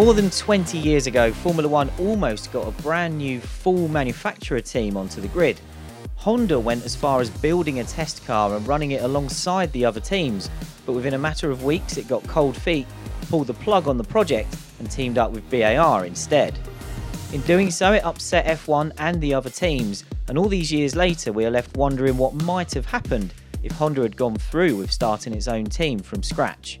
More than 20 years ago, Formula One almost got a brand new full manufacturer team onto the grid. Honda went as far as building a test car and running it alongside the other teams, but within a matter of weeks it got cold feet, pulled the plug on the project, and teamed up with BAR instead. In doing so, it upset F1 and the other teams, and all these years later, we are left wondering what might have happened if Honda had gone through with starting its own team from scratch.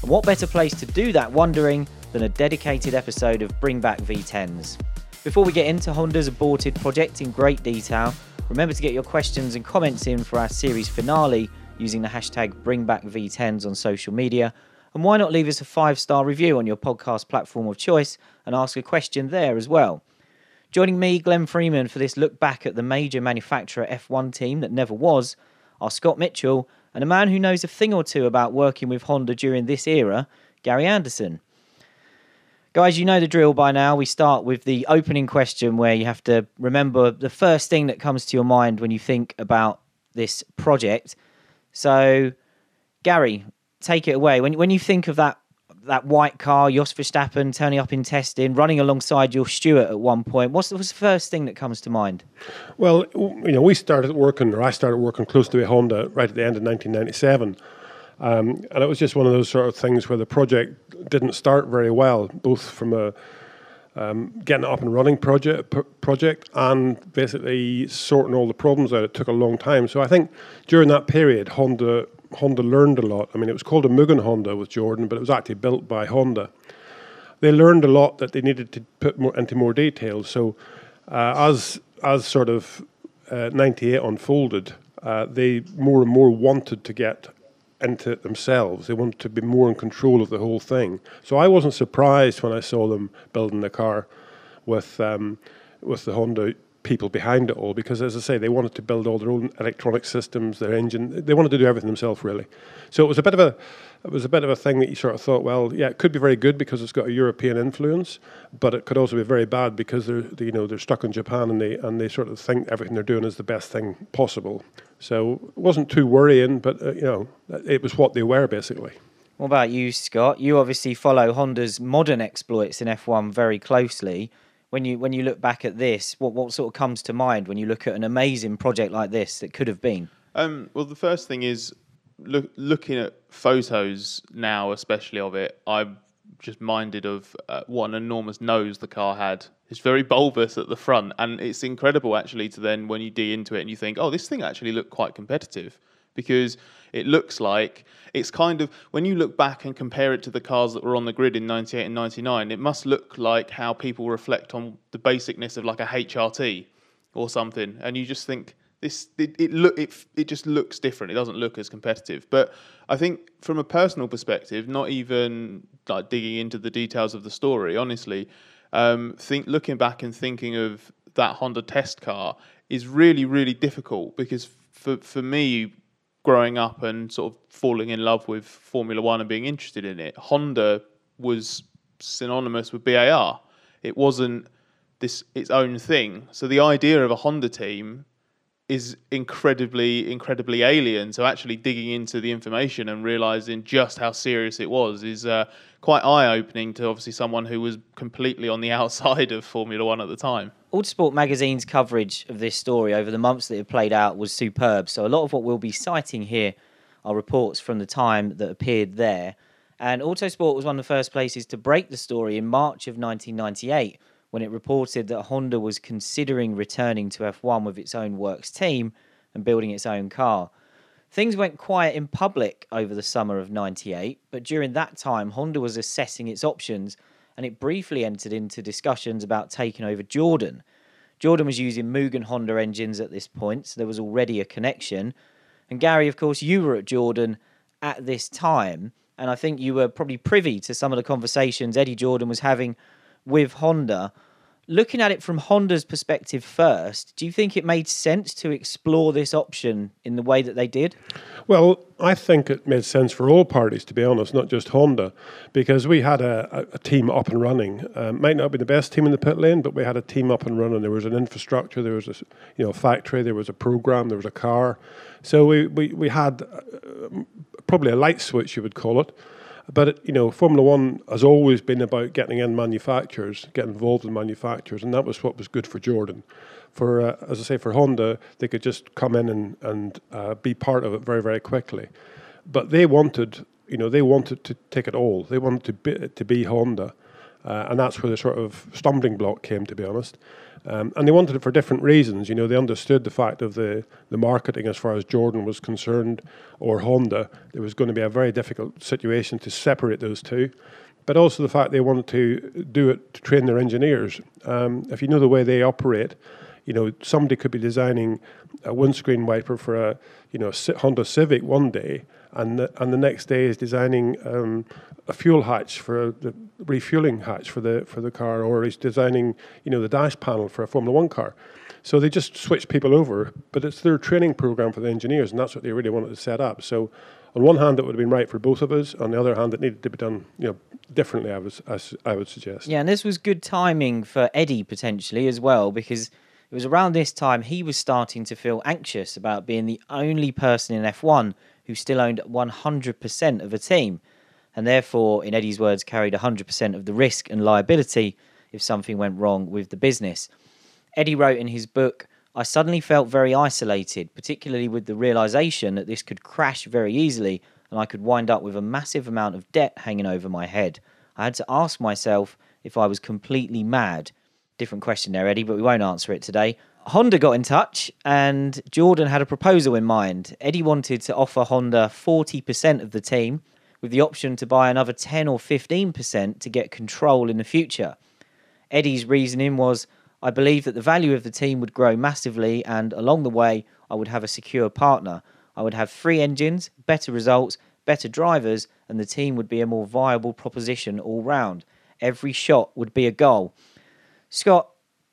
And what better place to do that wondering than a dedicated episode of Bring Back V10s? Before we get into Honda's aborted project in great detail, remember to get your questions and comments in for our series finale using the hashtag BringBackV10s on social media. And why not leave us a five star review on your podcast platform of choice and ask a question there as well? Joining me, Glenn Freeman, for this look back at the major manufacturer F1 team that never was, are Scott Mitchell and a man who knows a thing or two about working with Honda during this era, Gary Anderson. Guys, you know the drill by now. We start with the opening question where you have to remember the first thing that comes to your mind when you think about this project. So, Gary, take it away. When when you think of that that white car, Jos Verstappen turning up in testing, running alongside your Stewart at one point, what's the, what's the first thing that comes to mind? Well, you know, we started working, or I started working close to a Honda right at the end of 1997. Um, and it was just one of those sort of things where the project didn't start very well, both from a um, getting it up and running project p- project and basically sorting all the problems out. It took a long time. So I think during that period, Honda Honda learned a lot. I mean, it was called a Mugen Honda with Jordan, but it was actually built by Honda. They learned a lot that they needed to put more into more detail. So uh, as as sort of uh, 98 unfolded, uh, they more and more wanted to get into it themselves. They wanted to be more in control of the whole thing. So I wasn't surprised when I saw them building the car with um, with the Honda people behind it all because, as I say, they wanted to build all their own electronic systems, their engine. They wanted to do everything themselves, really. So it was a bit of a it was a bit of a thing that you sort of thought, well, yeah, it could be very good because it's got a European influence, but it could also be very bad because they're they, you know they're stuck in Japan and they and they sort of think everything they're doing is the best thing possible. So it wasn't too worrying, but uh, you know it was what they were basically. What about you, Scott? You obviously follow Honda's modern exploits in F1 very closely when you when you look back at this, what what sort of comes to mind when you look at an amazing project like this that could have been? Um, well, the first thing is look, looking at photos now, especially of it. I'm just minded of uh, what an enormous nose the car had. It's very bulbous at the front, and it's incredible actually to then when you dig into it and you think, oh, this thing actually looked quite competitive because it looks like it's kind of when you look back and compare it to the cars that were on the grid in 98 and 99 it must look like how people reflect on the basicness of like a HRT or something. And you just think this it, it look it, it just looks different. It doesn't look as competitive. But i think from a personal perspective not even like digging into the details of the story honestly um, think looking back and thinking of that honda test car is really really difficult because for for me growing up and sort of falling in love with Formula One and being interested in it, Honda was synonymous with BAR. It wasn't this its own thing. So the idea of a Honda team is incredibly, incredibly alien. So actually digging into the information and realizing just how serious it was is uh, quite eye-opening to obviously someone who was completely on the outside of Formula One at the time. Autosport magazine's coverage of this story over the months that it played out was superb. So a lot of what we'll be citing here are reports from the time that appeared there. And Autosport was one of the first places to break the story in March of 1998 when it reported that Honda was considering returning to F1 with its own works team and building its own car. Things went quiet in public over the summer of 98, but during that time, Honda was assessing its options and it briefly entered into discussions about taking over Jordan. Jordan was using Mugen Honda engines at this point, so there was already a connection. And Gary, of course, you were at Jordan at this time, and I think you were probably privy to some of the conversations Eddie Jordan was having with Honda. Looking at it from Honda's perspective first, do you think it made sense to explore this option in the way that they did? Well, I think it made sense for all parties, to be honest, not just Honda, because we had a, a team up and running. Um, might not be the best team in the pit lane, but we had a team up and running. There was an infrastructure, there was a you know factory, there was a program, there was a car. So we we, we had uh, probably a light switch, you would call it. But you know, Formula One has always been about getting in manufacturers, getting involved in manufacturers, and that was what was good for Jordan. For uh, as I say, for Honda, they could just come in and and uh, be part of it very very quickly. But they wanted, you know, they wanted to take it all. They wanted to be to be Honda, uh, and that's where the sort of stumbling block came, to be honest. Um, and they wanted it for different reasons. You know, they understood the fact of the, the marketing as far as Jordan was concerned or Honda. There was going to be a very difficult situation to separate those two. But also the fact they wanted to do it to train their engineers. Um, if you know the way they operate, you know, somebody could be designing a windscreen wiper for a, you know, Honda Civic one day, and the, and the next day is designing um, a fuel hatch for the refueling hatch for the for the car, or he's designing you know the dash panel for a Formula One car. So they just switch people over, but it's their training program for the engineers, and that's what they really wanted to set up. So on one hand, it would have been right for both of us. On the other hand, it needed to be done, you know, differently. I was, as I would suggest. Yeah, and this was good timing for Eddie potentially as well, because it was around this time he was starting to feel anxious about being the only person in F1 who still owned 100% of a team, and therefore, in Eddie's words, carried 100% of the risk and liability if something went wrong with the business. Eddie wrote in his book, I suddenly felt very isolated, particularly with the realization that this could crash very easily and I could wind up with a massive amount of debt hanging over my head. I had to ask myself if I was completely mad. Different question there, Eddie, but we won't answer it today. Honda got in touch and Jordan had a proposal in mind. Eddie wanted to offer Honda 40% of the team with the option to buy another 10 or 15% to get control in the future. Eddie's reasoning was I believe that the value of the team would grow massively, and along the way, I would have a secure partner. I would have three engines, better results, better drivers, and the team would be a more viable proposition all round. Every shot would be a goal. Scott,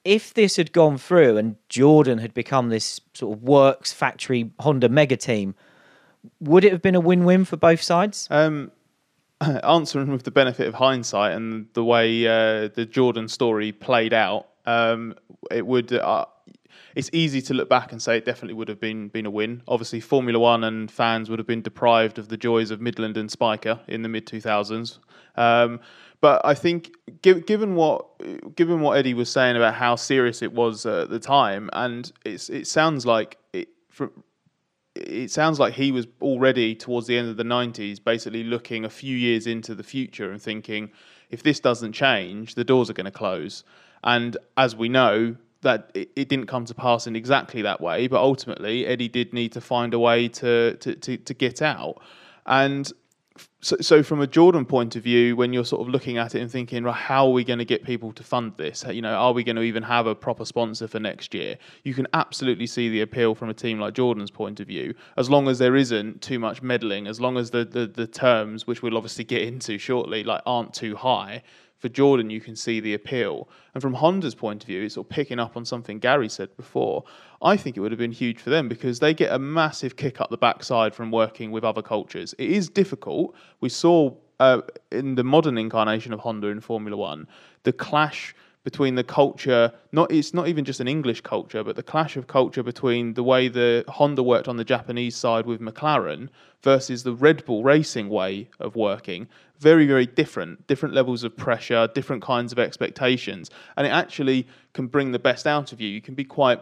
if this had gone through and Jordan had become this sort of works factory Honda mega team, would it have been a win-win for both sides? Um, answering with the benefit of hindsight and the way uh, the Jordan story played out, um, it would. Uh, it's easy to look back and say it definitely would have been been a win. Obviously, Formula One and fans would have been deprived of the joys of Midland and Spyker in the mid two thousands. Um, but I think, given what given what Eddie was saying about how serious it was at the time, and it's it sounds like it. It sounds like he was already towards the end of the 90s, basically looking a few years into the future and thinking, if this doesn't change, the doors are going to close. And as we know, that it, it, didn't come to pass in exactly that way, but ultimately Eddie did need to find a way to to, to, to get out. And so, so from a Jordan point of view, when you're sort of looking at it and thinking, right, how are we going to get people to fund this? You know, are we going to even have a proper sponsor for next year? You can absolutely see the appeal from a team like Jordan's point of view, as long as there isn't too much meddling, as long as the the, the terms, which we'll obviously get into shortly, like aren't too high for Jordan, you can see the appeal. And from Honda's point of view, it's sort of picking up on something Gary said before. I think it would have been huge for them because they get a massive kick up the backside from working with other cultures. It is difficult. We saw uh, in the modern incarnation of Honda in Formula One the clash between the culture not it's not even just an english culture but the clash of culture between the way the honda worked on the japanese side with mclaren versus the red bull racing way of working. Very very different. Different levels of pressure different kinds of expectations. And it actually can bring the best out of you. You can be quite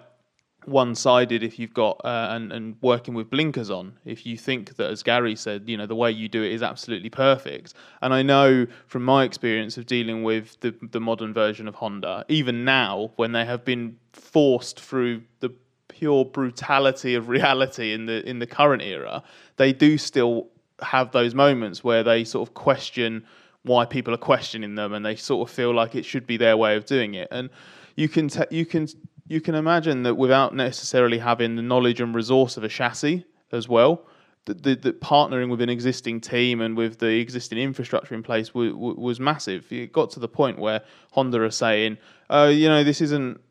one-sided if you've got uh, and and working with blinkers on if you think that as Gary said you know the way you do it is absolutely perfect. And I know from my experience of dealing with the the modern version of Honda even now when they have been forced through the pure brutality of reality in the in the current era they do still have those moments where they sort of question why people are questioning them and they sort of feel like it should be their way of doing it. And you can te- you can you can imagine that without necessarily having the knowledge and resource of a chassis as well, that, partnering with an existing team and with the existing infrastructure in place w- w- was massive. It got to the point where Honda are saying, uh, you know, this isn't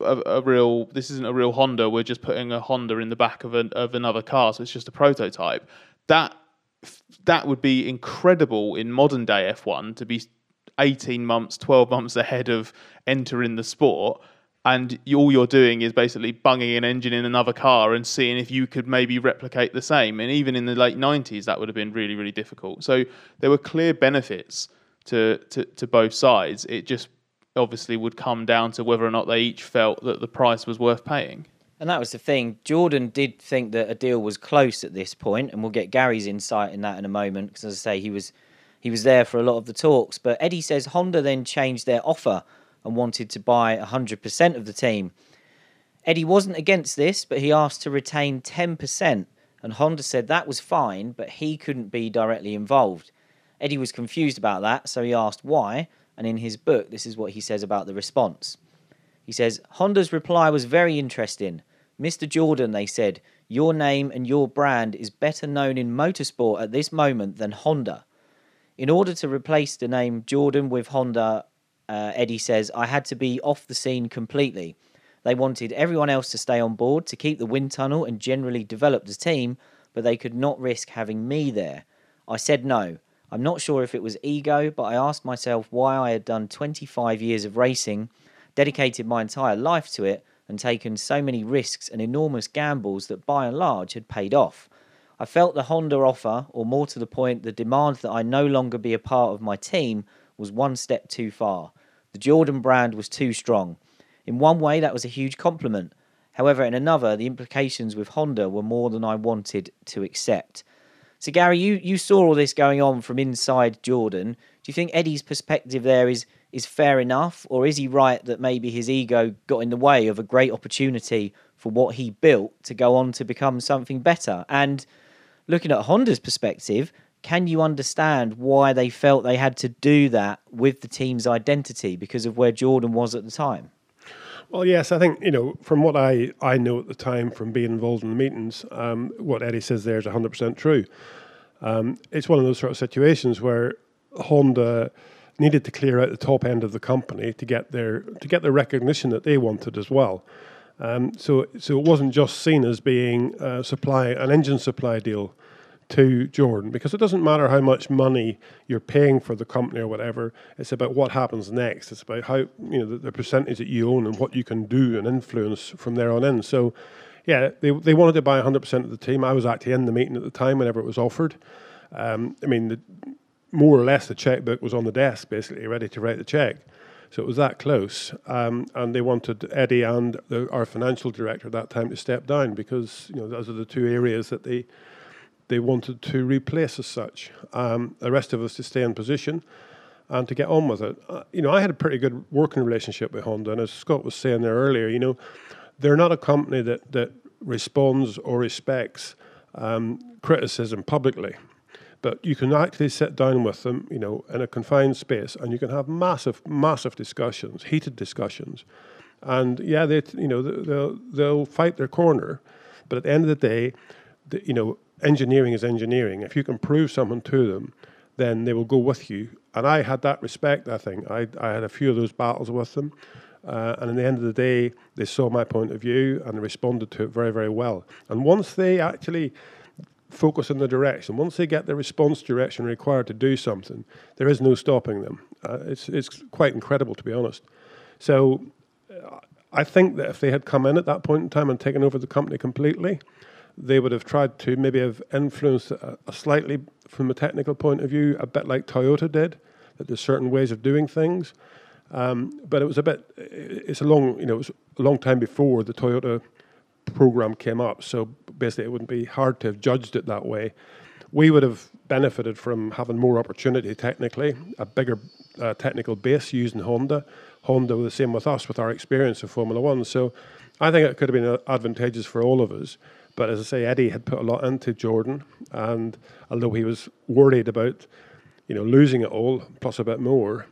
a, a, real, this isn't a real Honda. We're just putting a Honda in the back of, an, of another car, so it's just a prototype. That that would be incredible in modern day F1 to be 18 months, 12 months ahead of entering the sport and all you're doing is basically bunging an engine in another car and seeing if you could maybe replicate the same. And even in the late 90s, that would have been really, really difficult. So there were clear benefits to, to, to both sides. It just obviously would come down to whether or not they each felt that the price was worth paying. And that was the thing. Jordan did think that a deal was close at this point, and we'll get Gary's insight in that in a moment. Because as I say, he was he was there for a lot of the talks. But Eddie says Honda then changed their offer and wanted to buy 100% of the team. Eddie wasn't against this, but he asked to retain 10%, and Honda said that was fine, but he couldn't be directly involved. Eddie was confused about that, so he asked why, and in his book, this is what he says about the response. He says, Honda's reply was very interesting. Mr. Jordan, they said, your name and your brand is better known in motorsport at this moment than Honda. In order to replace the name Jordan with Honda, uh, Eddie says, I had to be off the scene completely. They wanted everyone else to stay on board to keep the wind tunnel and generally develop the team, but they could not risk having me there. I said no. I'm not sure if it was ego, but I asked myself why I had done 25 years of racing, dedicated my entire life to it, and taken so many risks and enormous gambles that by and large had paid off. I felt the Honda offer, or more to the point, the demand that I no longer be a part of my team, was one step too far. The Jordan brand was too strong. In one way, that was a huge compliment. However, in another, the implications with Honda were more than I wanted to accept. So, Gary, you, you saw all this going on from inside Jordan. Do you think Eddie's perspective there is, is fair enough, or is he right that maybe his ego got in the way of a great opportunity for what he built to go on to become something better? And looking at Honda's perspective, can you understand why they felt they had to do that with the team's identity because of where Jordan was at the time? Well, yes, I think you know from what I, I know at the time from being involved in the meetings, um, what Eddie says there is hundred percent true. Um, it's one of those sort of situations where Honda needed to clear out the top end of the company to get their to get the recognition that they wanted as well. Um, so so it wasn't just seen as being supply an engine supply deal to Jordan because it doesn't matter how much money you're paying for the company or whatever. It's about what happens next. It's about how you know the, the percentage that you own and what you can do and influence from there on in. So, yeah, they they wanted to buy 100% of the team. I was actually in the meeting at the time whenever it was offered. Um, I mean, the, more or less the checkbook was on the desk, basically ready to write the check. So it was that close, um, and they wanted Eddie and the, our financial director at that time to step down because you know those are the two areas that they they wanted to replace as such. Um, the rest of us to stay in position and to get on with it. Uh, you know, I had a pretty good working relationship with Honda, and as Scott was saying there earlier, you know, they're not a company that that responds or respects um, criticism publicly. But you can actually sit down with them, you know, in a confined space, and you can have massive, massive discussions, heated discussions. And yeah, they, you know, they'll they'll fight their corner, but at the end of the day, the, you know, engineering is engineering. If you can prove something to them, then they will go with you. And I had that respect, I think. I, I had a few of those battles with them. Uh, and at the end of the day, they saw my point of view and responded to it very, very well. And once they actually focus in the direction, once they get the response direction required to do something, there is no stopping them. Uh, it's, it's quite incredible, to be honest. So uh, I think that if they had come in at that point in time and taken over the company completely, they would have tried to maybe have influenced a, a slightly from a technical point of view, a bit like Toyota did, that there's certain ways of doing things. Um, but it was a bit, it's a long, you know, it was a long time before the Toyota program came up. So basically, it wouldn't be hard to have judged it that way. We would have benefited from having more opportunity technically, a bigger uh, technical base using Honda. Honda was the same with us with our experience of Formula One. So I think it could have been advantageous for all of us. But as I say, Eddie had put a lot into Jordan, and although he was worried about, you know, losing it all plus a bit more,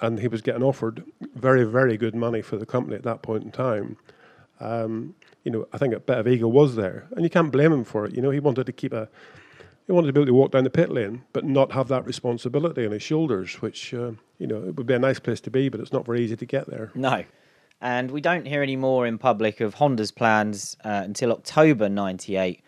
and he was getting offered very, very good money for the company at that point in time. Um, you know, I think a bit of ego was there, and you can't blame him for it. You know, he wanted to keep a, he wanted to be able to walk down the pit lane, but not have that responsibility on his shoulders, which uh, you know, it would be a nice place to be, but it's not very easy to get there. No, and we don't hear any more in public of Honda's plans uh, until October 98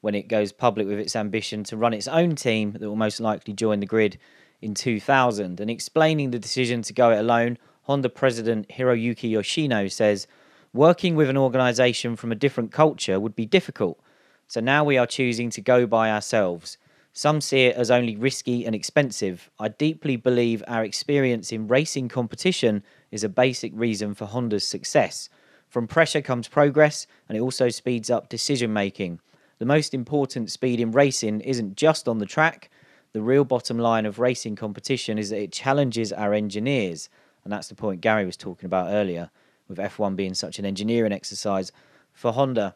when it goes public with its ambition to run its own team that will most likely join the grid in 2000. And explaining the decision to go it alone, Honda president Hiroyuki Yoshino says, Working with an organization from a different culture would be difficult. So now we are choosing to go by ourselves. Some see it as only risky and expensive. I deeply believe our experience in racing competition is a basic reason for Honda's success. From pressure comes progress, and it also speeds up decision making. The most important speed in racing isn't just on the track. The real bottom line of racing competition is that it challenges our engineers. And that's the point Gary was talking about earlier, with F1 being such an engineering exercise for Honda.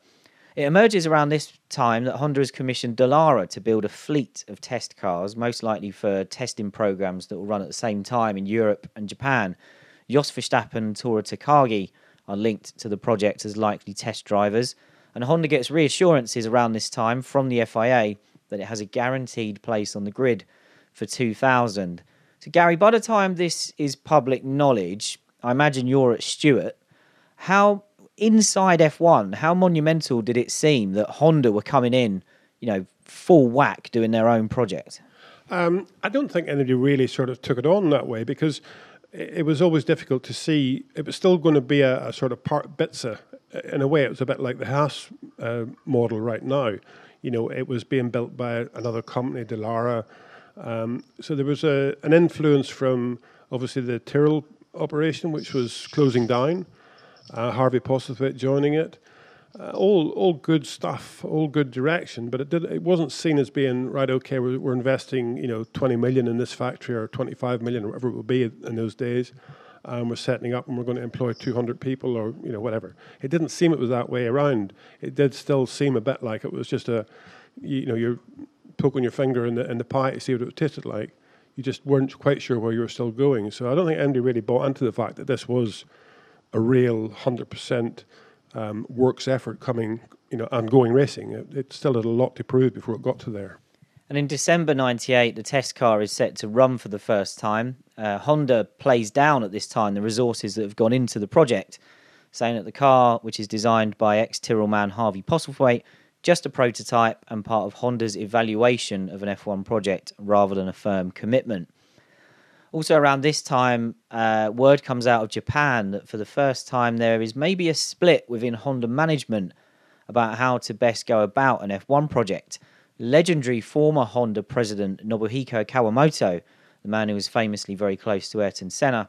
It emerges around this time that Honda has commissioned Dallara to build a fleet of test cars, most likely for testing programs that will run at the same time in Europe and Japan. Jos Verstappen and Tora Takagi are linked to the project as likely test drivers, and Honda gets reassurances around this time from the FIA that it has a guaranteed place on the grid for 2000. So, Gary, by the time this is public knowledge, I imagine you're at Stewart. How inside F1, how monumental did it seem that Honda were coming in, you know, full whack doing their own project? Um, I don't think anybody really sort of took it on that way because it, was always difficult to see. It was still going to be a, a sort of part BITSA. In a way, it was a bit like the Haas uh, model right now. You know, it was being built by another company, Dallara. Um, so there was a, an influence from obviously the Tyrrell operation, which was closing down uh, Harvey Postlethwaite joining it. Uh, all all good stuff, all good direction, but it did it wasn't seen as being right. Okay, we're, we're investing you know twenty million in this factory or twenty five million or whatever it would be in those days. Um, we're setting up and we're going to employ 200 people or you know whatever. It didn't seem it was that way around. It did still seem a bit like it was just a you know you're poking your finger in the in the pie to see what it tasted like. You just weren't quite sure where you were still going. So I don't think anybody really bought into the fact that this was a real 100% um, works effort coming, you know, and going racing. It, it still had a lot to prove before it got to there. And in December 98, the test car is set to run for the first time. Uh, Honda plays down at this time the resources that have gone into the project, saying that the car, which is designed by ex Tyrrell man Harvey Postlethwaite, just a prototype and part of Honda's evaluation of an F1 project rather than a firm commitment. Also, around this time, uh, word comes out of Japan that for the first time there is maybe a split within Honda management about how to best go about an F1 project. Legendary former Honda president Nobuhiko Kawamoto, the man who was famously very close to Ayrton Senna,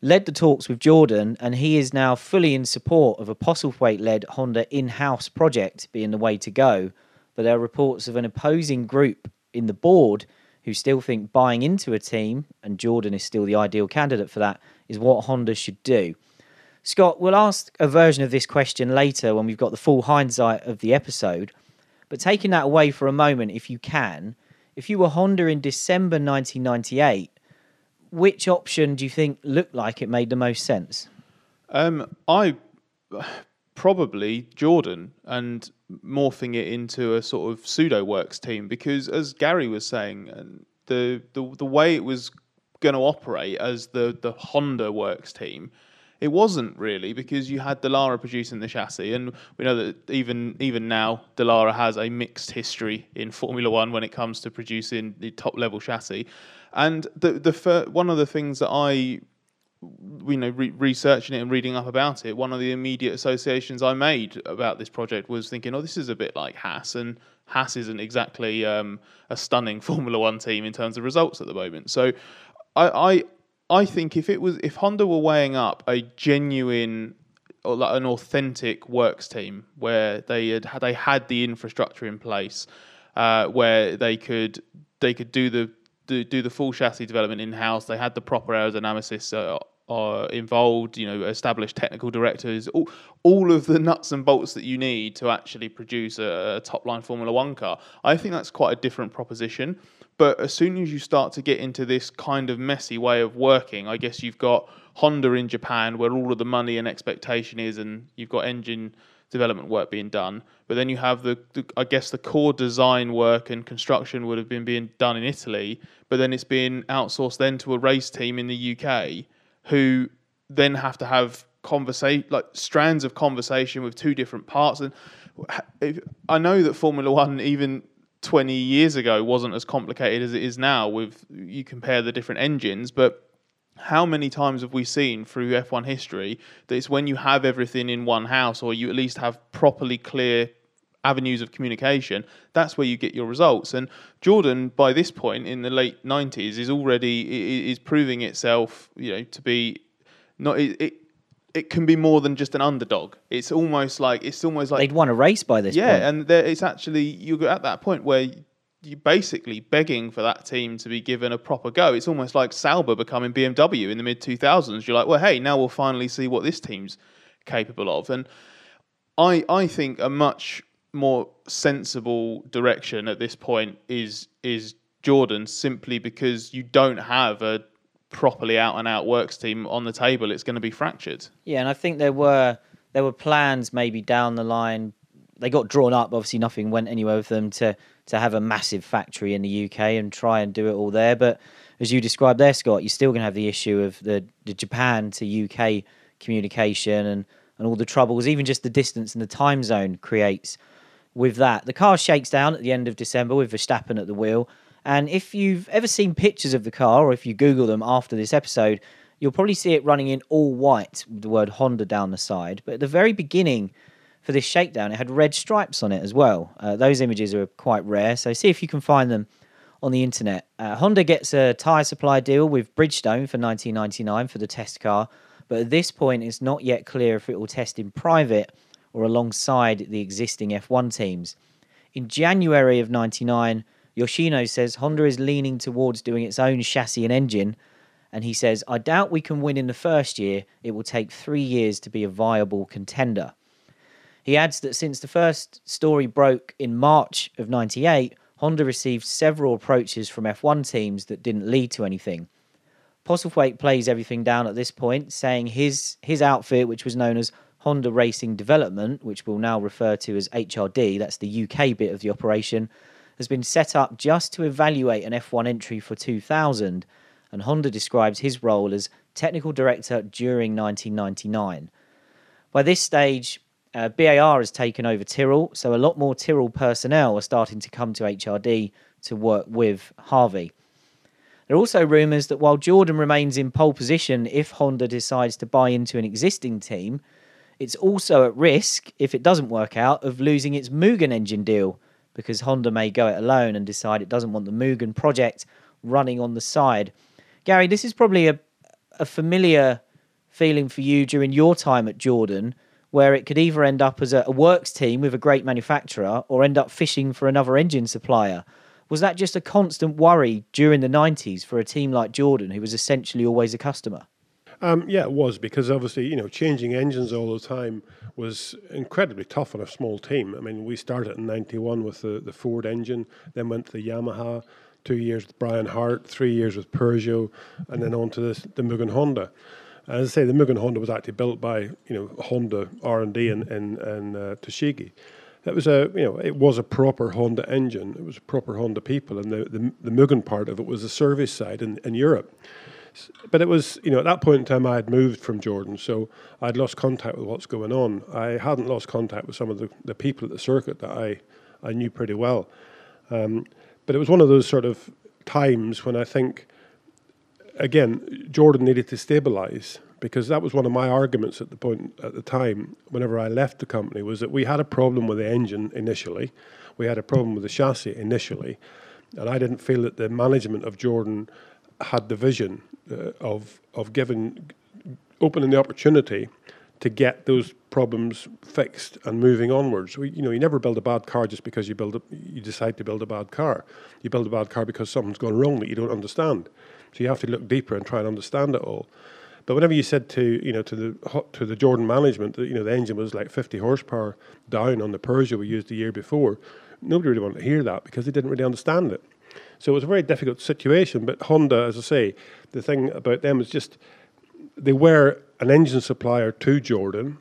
led the talks with Jordan, and he is now fully in support of a Postlethwaite led Honda in house project being the way to go. But there are reports of an opposing group in the board who still think buying into a team, and Jordan is still the ideal candidate for that, is what Honda should do. Scott, we'll ask a version of this question later when we've got the full hindsight of the episode. But taking that away for a moment, if you can, if you were Honda in December 1998, which option do you think looked like it made the most sense? Um, I probably Jordan and morphing it into a sort of pseudo works team because, as Gary was saying, the the the way it was going to operate as the the Honda works team. It wasn't really because you had Dallara producing the chassis, and we know that even even now Dallara has a mixed history in Formula One when it comes to producing the top level chassis. And the the fir- one of the things that I you know, re- researching it and reading up about it, one of the immediate associations I made about this project was thinking, oh, this is a bit like Haas, and Haas isn't exactly um, a stunning Formula One team in terms of results at the moment. So, I, I, I think if it was if Honda were weighing up a genuine or like an authentic works team where they had they had the infrastructure in place, uh, where they could they could do the do, do the full chassis development in house. They had the proper aerodynamicists uh, uh, involved, you know, established technical directors, all, all of the nuts and bolts that you need to actually produce a, a top line Formula One car. I think that's quite a different proposition. But as soon as you start to get into this kind of messy way of working, I guess you've got Honda in Japan where all of the money and expectation is, and you've got engine development work being done. But then you have the, the, I guess the core design work and construction would have been being done in Italy, but then it's being outsourced then to a race team in the UK who then have to have conversation like strands of conversation with two different parts. And I know that Formula 1 even 20 years ago wasn't as complicated as it is now with you compare the different engines but how many times have we seen through F1 history that it's when you have everything in one house or you at least have properly clear avenues of communication, that's where you get your results. And Jordan, by this point in the late 90s, is already is proving itself, you know, to be not it, it it can be more than just an underdog. It's almost like it's almost like they'd won a race by this. Yeah, point. and there, it's actually you're at that point where you're basically begging for that team to be given a proper go. It's almost like Sauber becoming BMW in the mid 2000s. You're like, well, hey, now we'll finally see what this team's capable of. And I I think a much more sensible direction at this point is is Jordan simply because you don't have a properly out and out works team on the table, it's going to be fractured. Yeah, and I think there were there were plans maybe down the line. They got drawn up. Obviously, nothing went anywhere with them to to have a massive factory in the UK and try and do it all there. But as you described there, Scott, you're still going to have the issue of the, the Japan to UK communication and, and all the troubles, even just the distance and the time zone creates with that. The car shakes down at the end of December with Verstappen at the wheel. And if you've ever seen pictures of the car, or if you Google them after this episode, you'll probably see it running in all white with the word Honda down the side. But at the very beginning for this shakedown, it had red stripes on it as well. Uh, those images are quite rare, so see if you can find them on the internet. Uh, Honda gets a tyre supply deal with Bridgestone for 1999 for the test car, but at this point, it's not yet clear if it will test in private or alongside the existing F1 teams. In January of 99, Yoshino says Honda is leaning towards doing its own chassis and engine. And he says, I doubt we can win in the first year. It will take three years to be a viable contender. He adds that since the first story broke in March of 98, Honda received several approaches from F1 teams that didn't lead to anything. Postlethwaite plays everything down at this point, saying his, his outfit, which was known as Honda Racing Development, which we'll now refer to as HRD, that's the UK bit of the operation, has been set up just to evaluate an F1 entry for 2000, and Honda describes his role as technical director during 1999. By this stage, uh, BAR has taken over Tyrrell, so a lot more Tyrrell personnel are starting to come to HRD to work with Harvey. There are also rumours that while Jordan remains in pole position if Honda decides to buy into an existing team, it's also at risk, if it doesn't work out, of losing its Mugen engine deal, because Honda may go it alone and decide it doesn't want the Mugen project running on the side. Gary, this is probably a, a familiar feeling for you during your time at Jordan, where it could either end up as a, a works team with a great manufacturer or end up fishing for another engine supplier. Was that just a constant worry during the 90s for a team like Jordan, who was essentially always a customer? Um, yeah, it was because obviously you know changing engines all the time was incredibly tough on a small team. I mean, we started in '91 with the, the Ford engine, then went to the Yamaha, two years with Brian Hart, three years with Peugeot, and then on to this, the Mugen Honda. As I say, the Mugen Honda was actually built by you know Honda R and D in in, in uh, Tochigi. That was a you know it was a proper Honda engine. It was proper Honda people, and the the, the Mugen part of it was the service side in, in Europe but it was, you know, at that point in time, I had moved from Jordan, so I'd lost contact with what's going on. I hadn't lost contact with some of the, the people at the circuit that I, I knew pretty well. Um, but it was one of those sort of times when I think, again, Jordan needed to stabilize because that was one of my arguments at the point at the time whenever I left the company was that we had a problem with the engine initially, we had a problem with the chassis initially, and I didn't feel that the management of Jordan had the vision uh, of of giving opening the opportunity to get those problems fixed and moving onwards. We, you know, you never build a bad car just because you build a, you decide to build a bad car. You build a bad car because something's gone wrong that you don't understand. So you have to look deeper and try and understand it all. But whenever you said to you know to the to the Jordan management that you know the engine was like 50 horsepower down on the Peugeot we used the year before, nobody really wanted to hear that because they didn't really understand it. So it was a very difficult situation. But Honda, as I say, the thing about them is just they were an engine supplier to Jordan,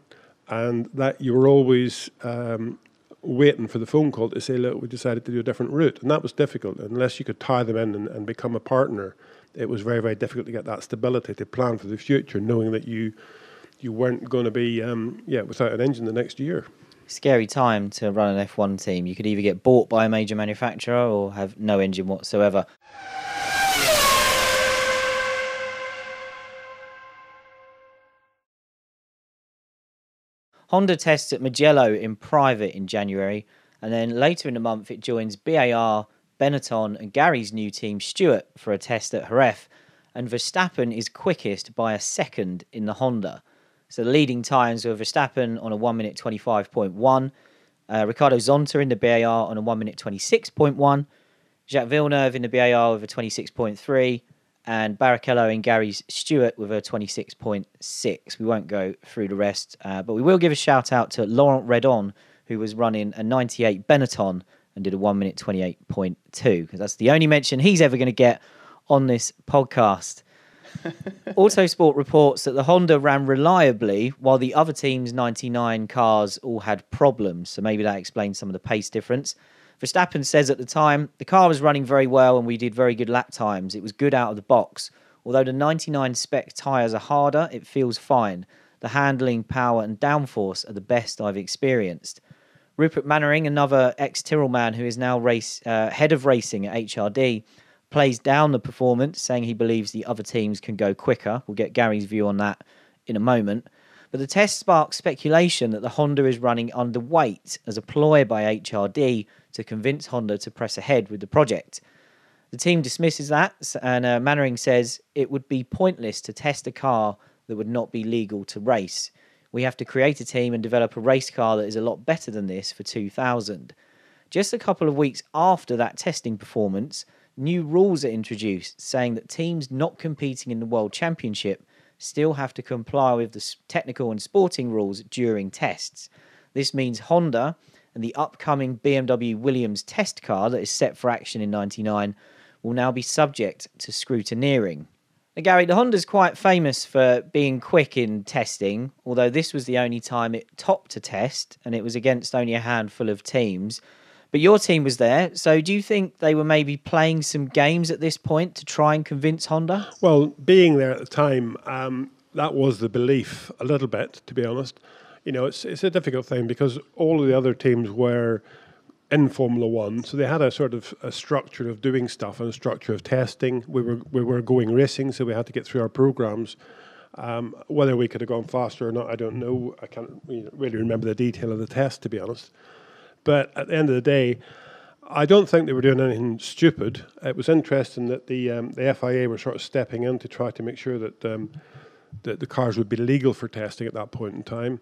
and that you were always um, waiting for the phone call to say, look, we decided to do a different route. And that was difficult. Unless you could tie them in and, and become a partner, it was very, very difficult to get that stability to plan for the future, knowing that you you weren't going to be um, yeah without an engine the next year scary time to run an F1 team. You could either get bought by a major manufacturer or have no engine whatsoever. Honda tests at Mugello in private in January, and then later in the month it joins BAR, Benetton, and Gary's new team Stewart for a test at Jerez, and Verstappen is quickest by a second in the Honda. So the leading times were Verstappen on a 1 minute 25.1, uh, Ricardo Zonta in the BAR on a 1 minute 26.1, Jacques Villeneuve in the BAR with a 26.3, and Barrichello and Gary's Stewart with a 26.6. We won't go through the rest, uh, but we will give a shout out to Laurent Redon, who was running a 98 Benetton and did a 1 minute 28.2, because that's the only mention he's ever going to get on this podcast. Autosport reports that the Honda ran reliably while the other team's 99 cars all had problems. So maybe that explains some of the pace difference. Verstappen says at the time, the car was running very well and we did very good lap times. It was good out of the box. Although the 99 spec tyres are harder, it feels fine. The handling, power, and downforce are the best I've experienced. Rupert Manwaring, another ex Tyrrell man who is now race uh, head of racing at HRD, plays down the performance, saying he believes the other teams can go quicker. We'll get Gary's view on that in a moment. But the test sparks speculation that the Honda is running underweight as a ploy by HRD to convince Honda to press ahead with the project. The team dismisses that, and uh, Manwaring says it would be pointless to test a car that would not be legal to race. We have to create a team and develop a race car that is a lot better than this for 2000. Just a couple of weeks after that testing performance, new rules are introduced saying that teams not competing in the World Championship still have to comply with the technical and sporting rules during tests. This means Honda and the upcoming BMW Williams test car that is set for action in 99 will now be subject to scrutineering. Now, Gary, the Honda's quite famous for being quick in testing, although this was the only time it topped a test and it was against only a handful of teams. But your team was there, so do you think they were maybe playing some games at this point to try and convince Honda? Well, being there at the time, um, that was the belief a little bit, to be honest. You know, it's it's a difficult thing because all of the other teams were in Formula One, so they had a sort of a structure of doing stuff and a structure of testing. We were we were going racing, so we had to get through our programs. Um, whether we could have gone faster or not, I don't know. I can't really remember the detail of the test, to be honest. But at the end of the day, I don't think they were doing anything stupid. It was interesting that the um, the FIA were sort of stepping in to try to make sure that um, that the cars would be legal for testing at that point in time.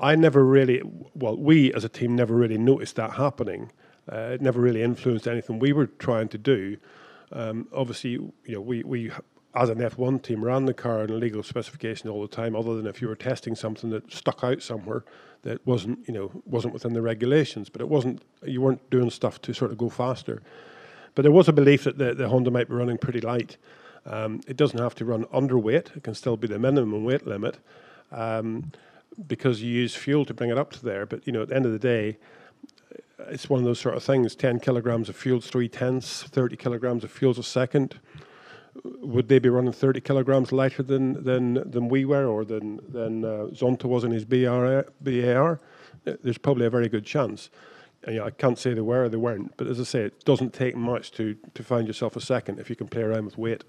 I never really, well, we as a team never really noticed that happening. Uh, it never really influenced anything we were trying to do. Um, obviously, you know, we, we as an F1 team ran the car in a legal specification all the time, other than if you were testing something that stuck out somewhere that wasn't, you know, wasn't within the regulations. But it wasn't, you weren't doing stuff to sort of go faster. But there was a belief that the, the Honda might be running pretty light. Um, it doesn't have to run underweight; it can still be the minimum weight limit. Um, because you use fuel to bring it up to there. But you know, at the end of the day, it's one of those sort of things. Ten kilograms of fuel three tenths. Thirty kilograms of fuel a second. Would they be running thirty kilograms lighter than than than we were, or than than uh, Zonta was in his BR, BAR? There's probably a very good chance. And, you know, I can't say they were or they weren't, but as I say, it doesn't take much to to find yourself a second if you can play around with weight.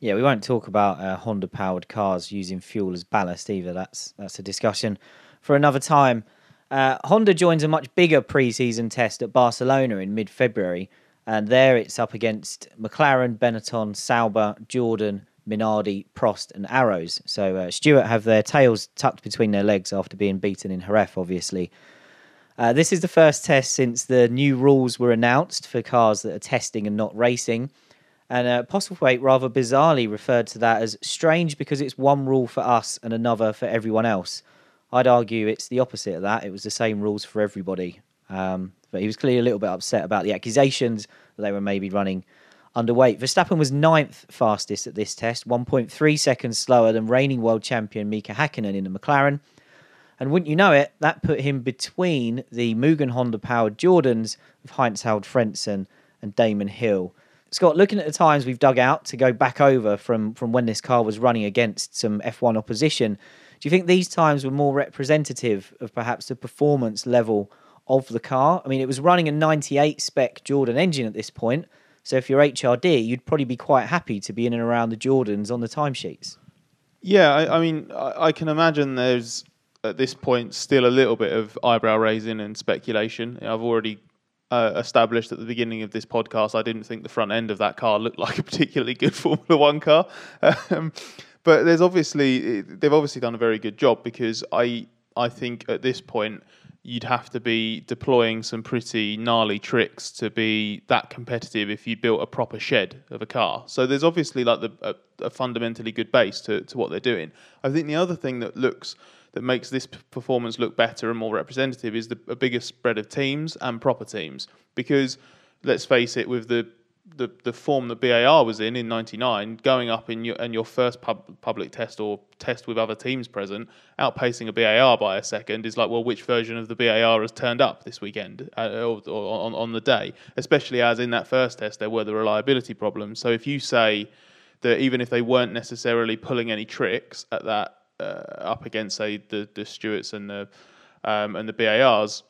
Yeah, we won't talk about uh, Honda powered cars using fuel as ballast either. That's that's a discussion for another time. Uh, Honda joins a much bigger pre-season test at Barcelona in mid-February, and there it's up against McLaren, Benetton, Sauber, Jordan, Minardi, Prost, and Arrows. So uh, Stewart have their tails tucked between their legs after being beaten in Jerez, obviously. Uh, this is the first test since the new rules were announced for cars that are testing and not racing. And uh, Postlethwaite rather bizarrely referred to that as strange because it's one rule for us and another for everyone else. I'd argue it's the opposite of that. It was the same rules for everybody. Um, but he was clearly a little bit upset about the accusations they were maybe running underweight. Verstappen was ninth fastest at this test, 1.3 seconds slower than reigning world champion Mika Hakkinen in the McLaren. And wouldn't you know it, that put him between the Mugen Honda powered Jordans of Heinz Harald Frentzen and Damon Hill. Scott, looking at the times we've dug out to go back over from, from when this car was running against some F1 opposition, do you think these times were more representative of perhaps the performance level of the car? I mean, it was running a 98 spec Jordan engine at this point. So if you're HRD, you'd probably be quite happy to be in and around the Jordans on the timesheets. Yeah, I, I mean, I, I, can imagine there's at this point still a little bit of eyebrow raising and speculation. I've already uh, established at the beginning of this podcast I didn't think the front end of that car looked like a particularly good Formula One car. Um, but there's obviously they've obviously done a very good job because I I think at this point you'd have to be deploying some pretty gnarly tricks to be that competitive if you built a proper shed of a car. So there's obviously like the, a, a, fundamentally good base to, to what they're doing. I think the other thing that looks that makes this performance look better and more representative is the a bigger spread of teams and proper teams because let's face it with the the, the form that BAR was in in '99, going up in your in your first pub, public test or test with other teams present, outpacing a BAR by a second is like, well, which version of the BAR has turned up this weekend uh, or, or on, on the day? Especially as in that first test there were the reliability problems. So if you say that even if they weren't necessarily pulling any tricks at that uh, up against say the the Stewarts and the um, and the BARs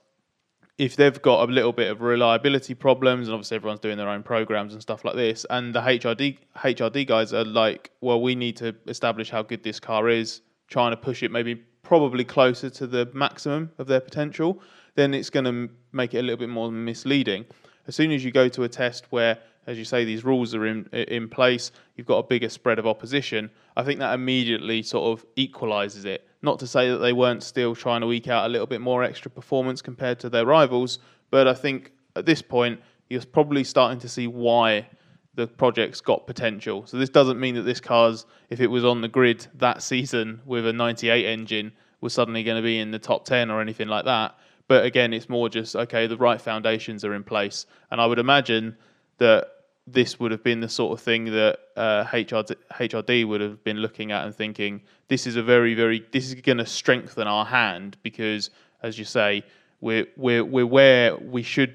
if they've got a little bit of reliability problems, and obviously everyone's doing their own programs and stuff like this, and the HRD HRD guys are like, well, we need to establish how good this car is, trying to push it maybe probably closer to the maximum of their potential, then it's going to make it a little bit more misleading. As soon as you go to a test where, as you say, these rules are in in place, you've got a bigger spread of opposition. I think that immediately sort of equalises it not to say that they weren't still trying to eke out a little bit more extra performance compared to their rivals, but I think at this point you're probably starting to see why the project's got potential. So this doesn't mean that this car's, if it was on the grid that season with a 98 engine, was suddenly going to be in the top 10 or anything like that. But again, it's more just okay. The right foundations are in place, and I would imagine that this would have been the sort of thing that uh, HRD, HRD would have been looking at and thinking, this is a very, very, this is going to strengthen our hand because, as you say, we're, we're, we're where we should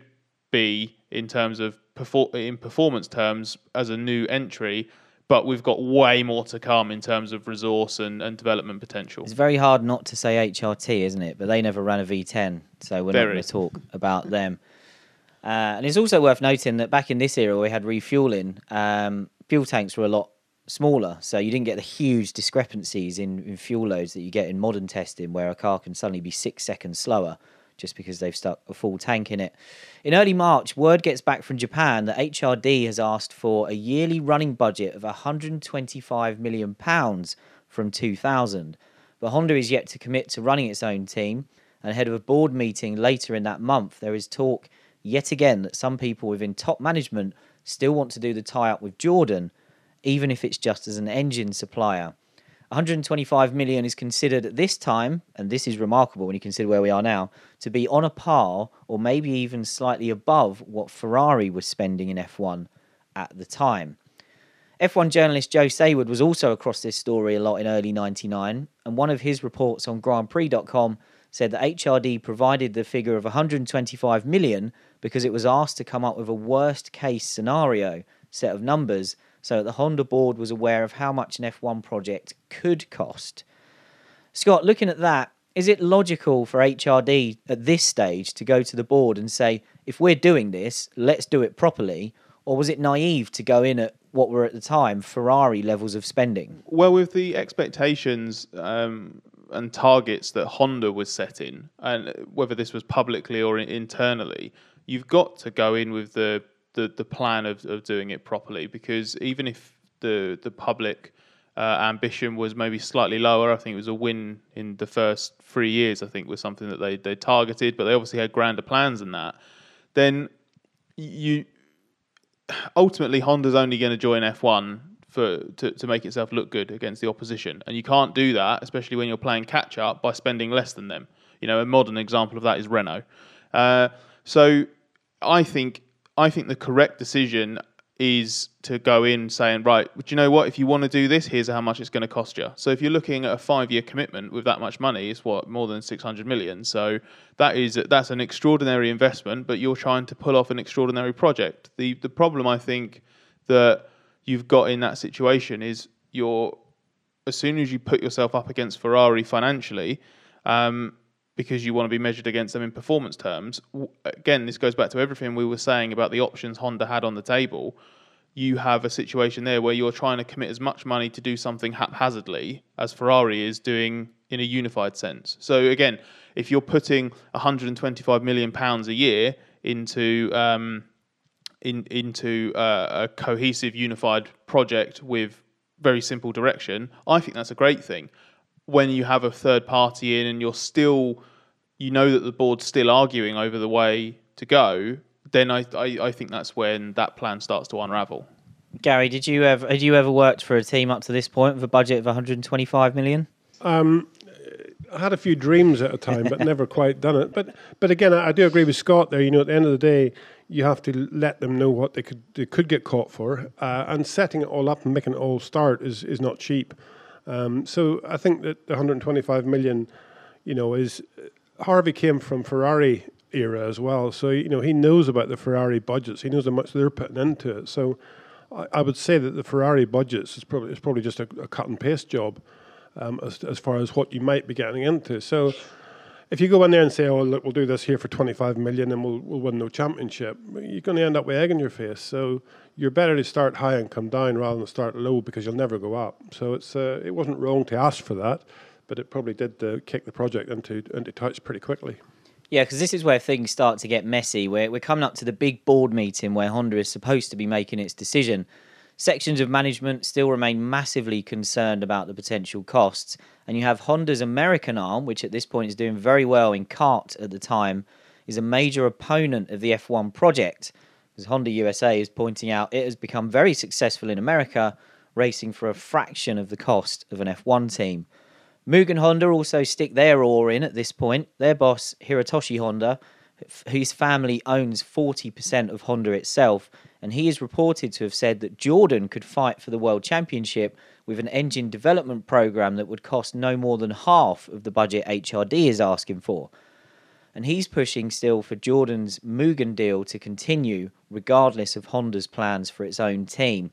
be in terms of perfor- in performance terms as a new entry, but we've got way more to come in terms of resource and, and development potential. It's very hard not to say HRT, isn't it? But they never ran a V10, so we're very. not going to talk about them. Uh, and it's also worth noting that back in this era, we had refueling. Um, fuel tanks were a lot smaller, so you didn't get the huge discrepancies in, in fuel loads that you get in modern testing, where a car can suddenly be six seconds slower just because they've stuck a full tank in it. In early March, word gets back from Japan that HRD has asked for a yearly running budget of 125 million pounds from 2000. But Honda is yet to commit to running its own team, and ahead of a board meeting later in that month, there is talk yet again that some people within top management still want to do the tie up with Jordan, even if it's just as an engine supplier. 125 million is considered at this time, and this is remarkable when you consider where we are now, to be on a par or maybe even slightly above what Ferrari was spending in F1 at the time. F1 journalist Joe Saward was also across this story a lot in early 99, and one of his reports on GrandPrix.com said that HRD provided the figure of 125 million because it was asked to come up with a worst case scenario set of numbers so that the Honda board was aware of how much an F1 project could cost. Scott, looking at that, is it logical for HRD at this stage to go to the board and say, if we're doing this, let's do it properly? Or was it naive to go in at what were at the time Ferrari levels of spending? Well, with the expectations um, and targets that Honda was setting, and whether this was publicly or internally, you've got to go in with the the, the plan of, of doing it properly because even if the the public uh, ambition was maybe slightly lower, I think it was a win in the first three years. I think was something that they they targeted, but they obviously had grander plans than that. Then you ultimately Honda's only going to join F1 for to, to make itself look good against the opposition. And you can't do that, especially when you're playing catch up, by spending less than them. You know, a modern example of that is Renault. Uh, so I think I think the correct decision is to go in saying, right, do you know what? If you want to do this, here's how much it's going to cost you. So if you're looking at a five-year commitment with that much money, it's what more than 600 million. So that is that's an extraordinary investment, but you're trying to pull off an extraordinary project. The the problem I think that you've got in that situation is you're as soon as you put yourself up against Ferrari financially, um, because you want to be measured against them in performance terms. Again, this goes back to everything we were saying about the options Honda had on the table. You have a situation there where you're trying to commit as much money to do something haphazardly as Ferrari is doing in a unified sense. So again, if you're putting 125 million pounds a year into um, in, into uh, a cohesive, unified project with very simple direction, I think that's a great thing. When you have a third party in and you're still, you know that the board's still arguing over the way to go, then I, I, I think that's when that plan starts to unravel. Gary, did you ever had you ever worked for a team up to this point with a budget of 125 million? Um, I had a few dreams at a time, but never quite done it. But but again, I, I, do agree with Scott there. You know, at the end of the day, you have to let them know what they could they could get caught for, uh, and setting it all up and making it all start is is not cheap. Um, so I think that the 125 million, you know, is Harvey came from Ferrari era as well, so you know he knows about the Ferrari budgets. He knows how much they're putting into it. So I, I would say that the Ferrari budgets is probably is probably just a, a cut and paste job um, as, as far as what you might be getting into. So if you go in there and say, "Oh, look, we'll do this here for 25 million and we'll, we'll win no championship," you're going to end up with egg in your face. So you're better to start high and come down rather than start low because you'll never go up. So it's uh, it wasn't wrong to ask for that, but it probably did uh, kick the project into into touch pretty quickly. Yeah, because this is where things start to get messy. We're, we're coming up to the big board meeting where Honda is supposed to be making its decision. Sections of management still remain massively concerned about the potential costs, and you have Honda's American arm, which at this point is doing very well in CART at the time, is a major opponent of the F1 project. As Honda USA is pointing out, it has become very successful in America, racing for a fraction of the cost of an F1 team. Mugen Honda also stick their oar in at this point. Their boss, Hirotoshi Honda, whose family owns 40% of Honda itself, and he is reported to have said that Jordan could fight for the World Championship with an engine development program that would cost no more than half of the budget HRD is asking for. And he's pushing still for Jordan's Mugen deal to continue, regardless of Honda's plans for its own team.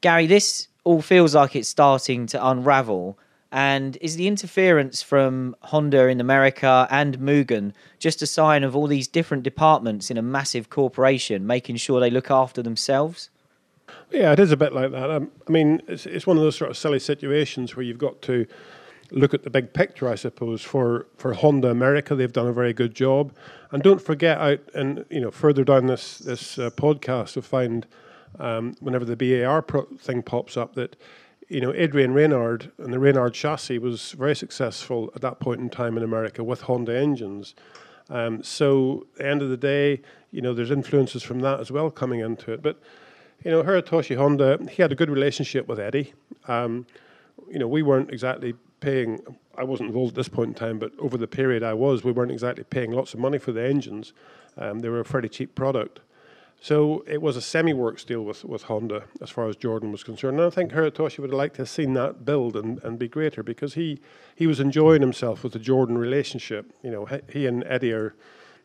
Gary, this all feels like it's starting to unravel. And is the interference from Honda in America and Mugen just a sign of all these different departments in a massive corporation making sure they look after themselves? Yeah, it is a bit like that. Um, I mean, it's, it's one of those sort of silly situations where you've got to look at the big picture, I suppose. For for Honda America, they've done a very good job, and don't forget out and you know further down this this uh, podcast, you'll find um, whenever the BAR pro- thing pops up that you know, Adrian Reynard and the Reynard chassis was very successful at that point in time in America with Honda engines. Um, so, end of the day, you know, there's influences from that as well coming into it. But, you know, Hirotoshi Honda, he had a good relationship with Eddie. Um, you know, we weren't exactly paying, I wasn't involved at this point in time, but over the period I was, we weren't exactly paying lots of money for the engines. Um, they were a fairly cheap product. So it was a semi-works deal with, with Honda as far as Jordan was concerned. And I think Hirotoshi would have liked to have seen that build and, and be greater because he, he was enjoying himself with the Jordan relationship. You know, he and Eddie are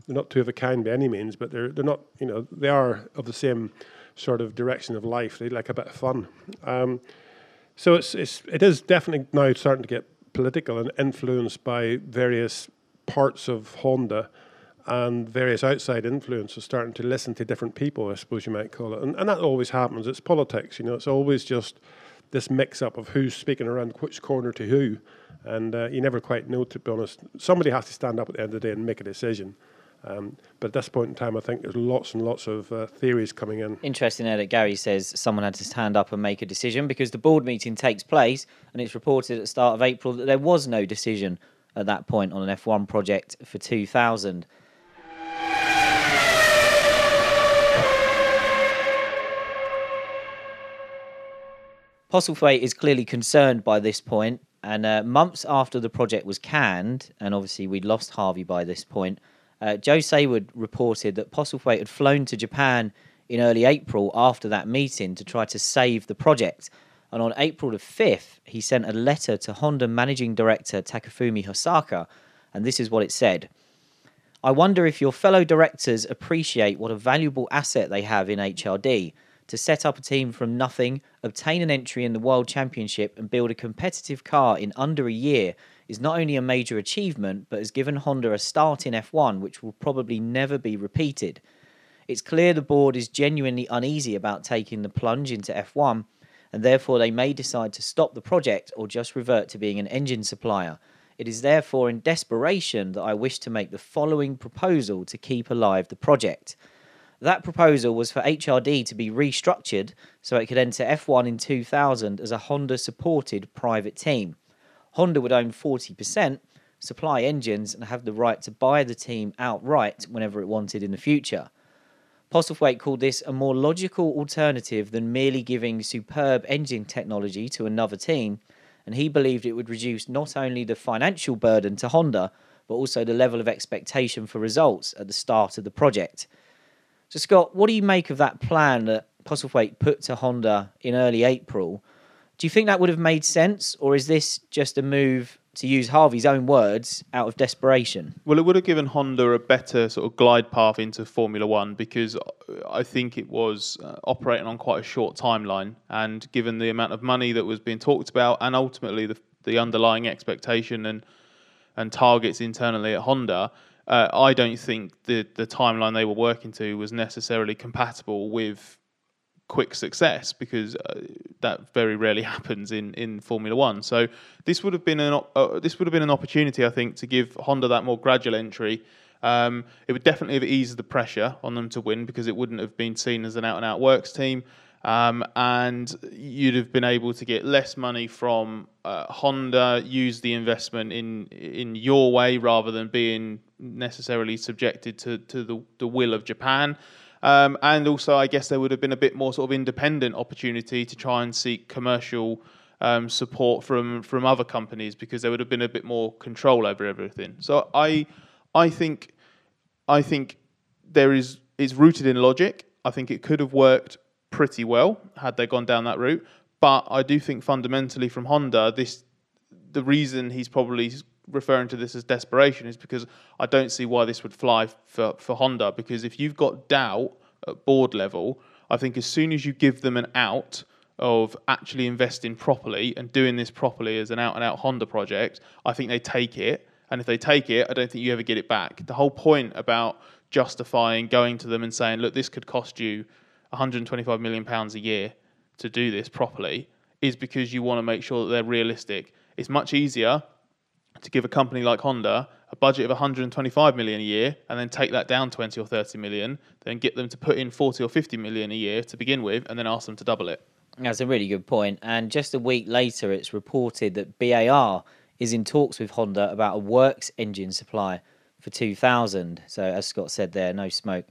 they're not two of a kind by any means, but they're they're not you know they are of the same sort of direction of life. They like a bit of fun. Um, so it's it's it is definitely now starting to get political and influenced by various parts of Honda and various outside influences starting to listen to different people, I suppose you might call it. And, and that always happens. It's politics, you know, it's always just this mix up of who's speaking around which corner to who. And uh, you never quite know, to be honest. Somebody has to stand up at the end of the day and make a decision. Um, but at this point in time, I think there's lots and lots of uh, theories coming in. Interesting that Gary says someone had to stand up and make a decision because the board meeting takes place, and it's reported at the start of April that there was no decision at that point on an F1 project for 2000. Postlethwaite is clearly concerned by this point, and uh, months after the project was canned, and obviously we'd lost Harvey by this point, uh, Joe Saward reported that Postlethwaite had flown to Japan in early April after that meeting to try to save the project. And on April the 5th, he sent a letter to Honda Managing Director Takafumi Hosaka, and this is what it said. I wonder if your fellow directors appreciate what a valuable asset they have in HRD to set up a team from nothing, obtain an entry in the World Championship, and build a competitive car in under a year is not only a major achievement, but has given Honda a start in F1 which will probably never be repeated. It's clear the board is genuinely uneasy about taking the plunge into F1, and therefore they may decide to stop the project or just revert to being an engine supplier. It is therefore in desperation that I wish to make the following proposal to keep alive the project. That proposal was for HRD to be restructured so it could enter F1 in 2000 as a Honda supported private team. Honda would own 40%, supply engines, and have the right to buy the team outright whenever it wanted in the future. Postlethwaite called this a more logical alternative than merely giving superb engine technology to another team, and he believed it would reduce not only the financial burden to Honda, but also the level of expectation for results at the start of the project. So, Scott, what do you make of that plan that Postlethwaite put to Honda in early April? Do you think that would have made sense, or is this just a move, to use Harvey's own words, out of desperation? Well, it would have given Honda a better sort of glide path into Formula One because I think it was uh, operating on quite a short timeline. And given the amount of money that was being talked about, and ultimately the, the underlying expectation and and targets internally at Honda, uh, I don't think the the timeline they were working to was necessarily compatible with quick success because uh, that very rarely happens in, in Formula One. So this would have been an uh, this would have been an opportunity, I think, to give Honda that more gradual entry. Um, it would definitely have eased the pressure on them to win because it wouldn't have been seen as an out and out works team. Um, and you'd have been able to get less money from uh, Honda, use the investment in in your way rather than being necessarily subjected to, to the, the will of Japan. Um, and also, I guess there would have been a bit more sort of independent opportunity to try and seek commercial um, support from from other companies because there would have been a bit more control over everything. So I I think I think there is it's rooted in logic. I think it could have worked pretty well had they gone down that route. But I do think fundamentally from Honda, this the reason he's probably referring to this as desperation is because I don't see why this would fly for, for Honda. Because if you've got doubt at board level, I think as soon as you give them an out of actually investing properly and doing this properly as an out and out Honda project, I think they take it. And if they take it, I don't think you ever get it back. The whole point about justifying going to them and saying, look, this could cost you 125 million pounds a year to do this properly is because you want to make sure that they're realistic. It's much easier to give a company like Honda a budget of 125 million a year and then take that down 20 or 30 million, then get them to put in 40 or 50 million a year to begin with, and then ask them to double it. That's a really good point. And just a week later, it's reported that BAR is in talks with Honda about a works engine supply for 2000. So, as Scott said there, no smoke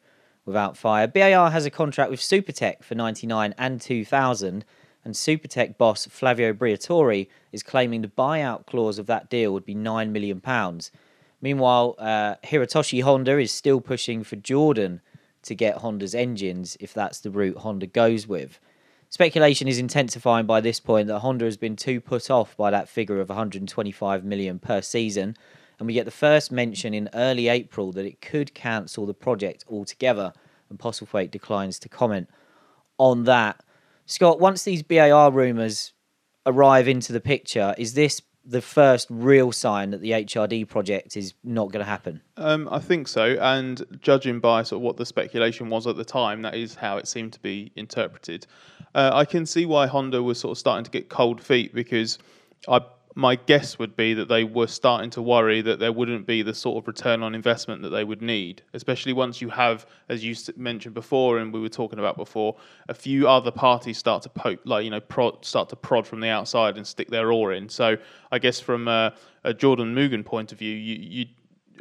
without fire. BAR has a contract with Supertec for 99 and 2000 and Supertec boss Flavio Briatore is claiming the buyout clause of that deal would be £9 million. Meanwhile, uh, Hirotoshi Honda is still pushing for Jordan to get Honda's engines if that's the route Honda goes with. Speculation is intensifying by this point that Honda has been too put off by that figure of 125 million per season, and we get the first mention in early April that it could cancel the project altogether, and Postlethwaite declines to comment on that. Scott, once these BAR rumours arrive into the picture, is this the first real sign that the HRD project is not going to happen? Um, I think so, and judging by sort of what the speculation was at the time, that is how it seemed to be interpreted. Uh, I can see why Honda was sort of starting to get cold feet because I my guess would be that they were starting to worry that there wouldn't be the sort of return on investment that they would need, especially once you have, as you mentioned before, and we were talking about before, a few other parties start to poke, like you know, prod, start to prod from the outside and stick their oar in. So I guess from a, a Jordan Mugen point of view, you, you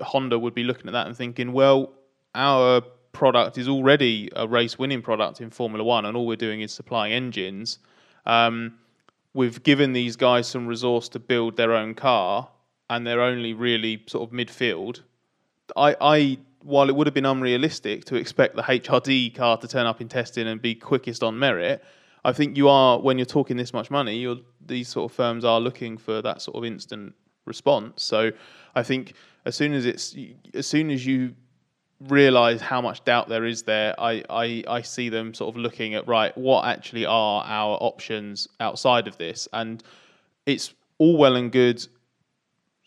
Honda would be looking at that and thinking, well, our product is already a race winning product in Formula One, and all we're doing is supplying engines. Um, we've given these guys some resource to build their own car, and they're only really sort of midfield. I, I while it would have been unrealistic to expect the HRD car to turn up in testing and be quickest on merit, I think you are when you're talking this much money, these sort of firms are looking for that sort of instant response. So I think as soon as it's as soon as you realize how much doubt there is there, I, I, I see them sort of looking at right, what actually are our options outside of this? And it's all well and good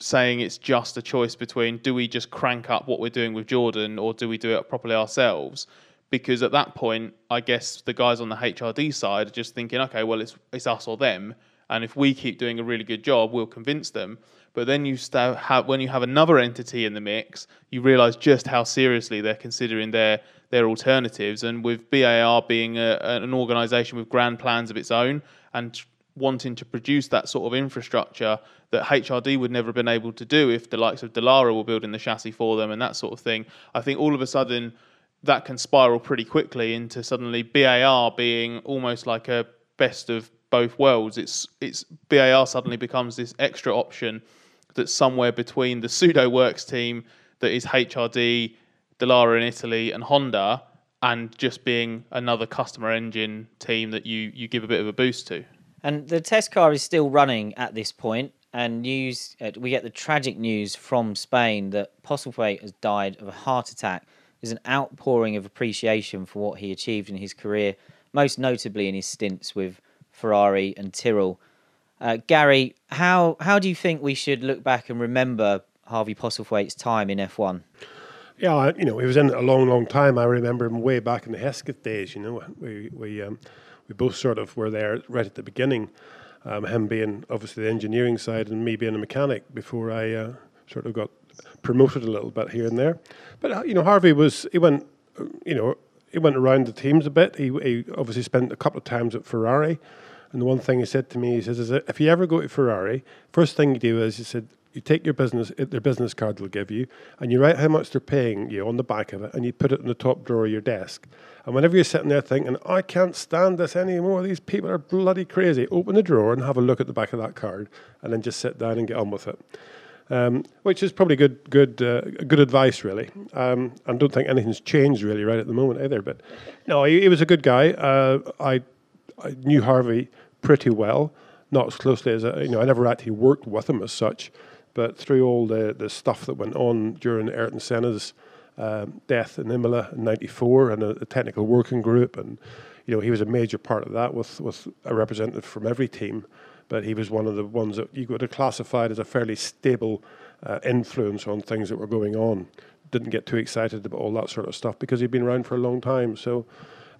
saying it's just a choice between do we just crank up what we're doing with Jordan or do we do it properly ourselves? because at that point, I guess the guys on the HRD side are just thinking, okay, well, it's it's us or them, and if we keep doing a really good job, we'll convince them. But then you have when you have another entity in the mix, you realise just how seriously they're considering their their alternatives. And with BAR being a, an organisation with grand plans of its own and wanting to produce that sort of infrastructure that HRD would never have been able to do if the likes of Dallara were building the chassis for them and that sort of thing. I think all of a sudden that can spiral pretty quickly into suddenly BAR being almost like a best of both worlds. It's it's BAR suddenly becomes this extra option that's somewhere between the pseudo works team that is HRD, Dallara in Italy, and Honda, and just being another customer engine team that you you give a bit of a boost to. And the test car is still running at this point, and news uh, we get the tragic news from Spain that Postlethwaite has died of a heart attack. There's an outpouring of appreciation for what he achieved in his career, most notably in his stints with Ferrari and Tyrrell. Uh, Gary, how how do you think we should look back and remember Harvey Postlethwaite's time in F1? Yeah, you know, he was in it a long, long time. I remember him way back in the Hesketh days. You know, we we um, we both sort of were there right at the beginning. Um, him being obviously the engineering side and me being a mechanic before I uh, sort of got promoted a little bit here and there. But uh, you know, Harvey was he went, you know, he went around the teams a bit. He, he obviously spent a couple of times at Ferrari. And the one thing he said to me, he says, is if you ever go to Ferrari, first thing you do is he said, you take your business, their business card they'll give you, and you write how much they're paying you on the back of it, and you put it in the top drawer of your desk. And whenever you're sitting there thinking, I can't stand this anymore, these people are bloody crazy, open the drawer and have a look at the back of that card, and then just sit down and get on with it. Um, which is probably good, good, uh, good advice, really. Um, and don't think anything's changed really right at the moment either. But no, he, he was a good guy. Uh, I, I knew Harvey pretty well, not as closely as I, you know. I never actually worked with him as such, but through all the the stuff that went on during Ayrton Senna's um, death in Imola in '94 and a, a technical working group, and you know he was a major part of that with with a representative from every team but he was one of the ones that you could have classified as a fairly stable uh, influence on things that were going on. Didn't get too excited about all that sort of stuff because he'd been around for a long time. So,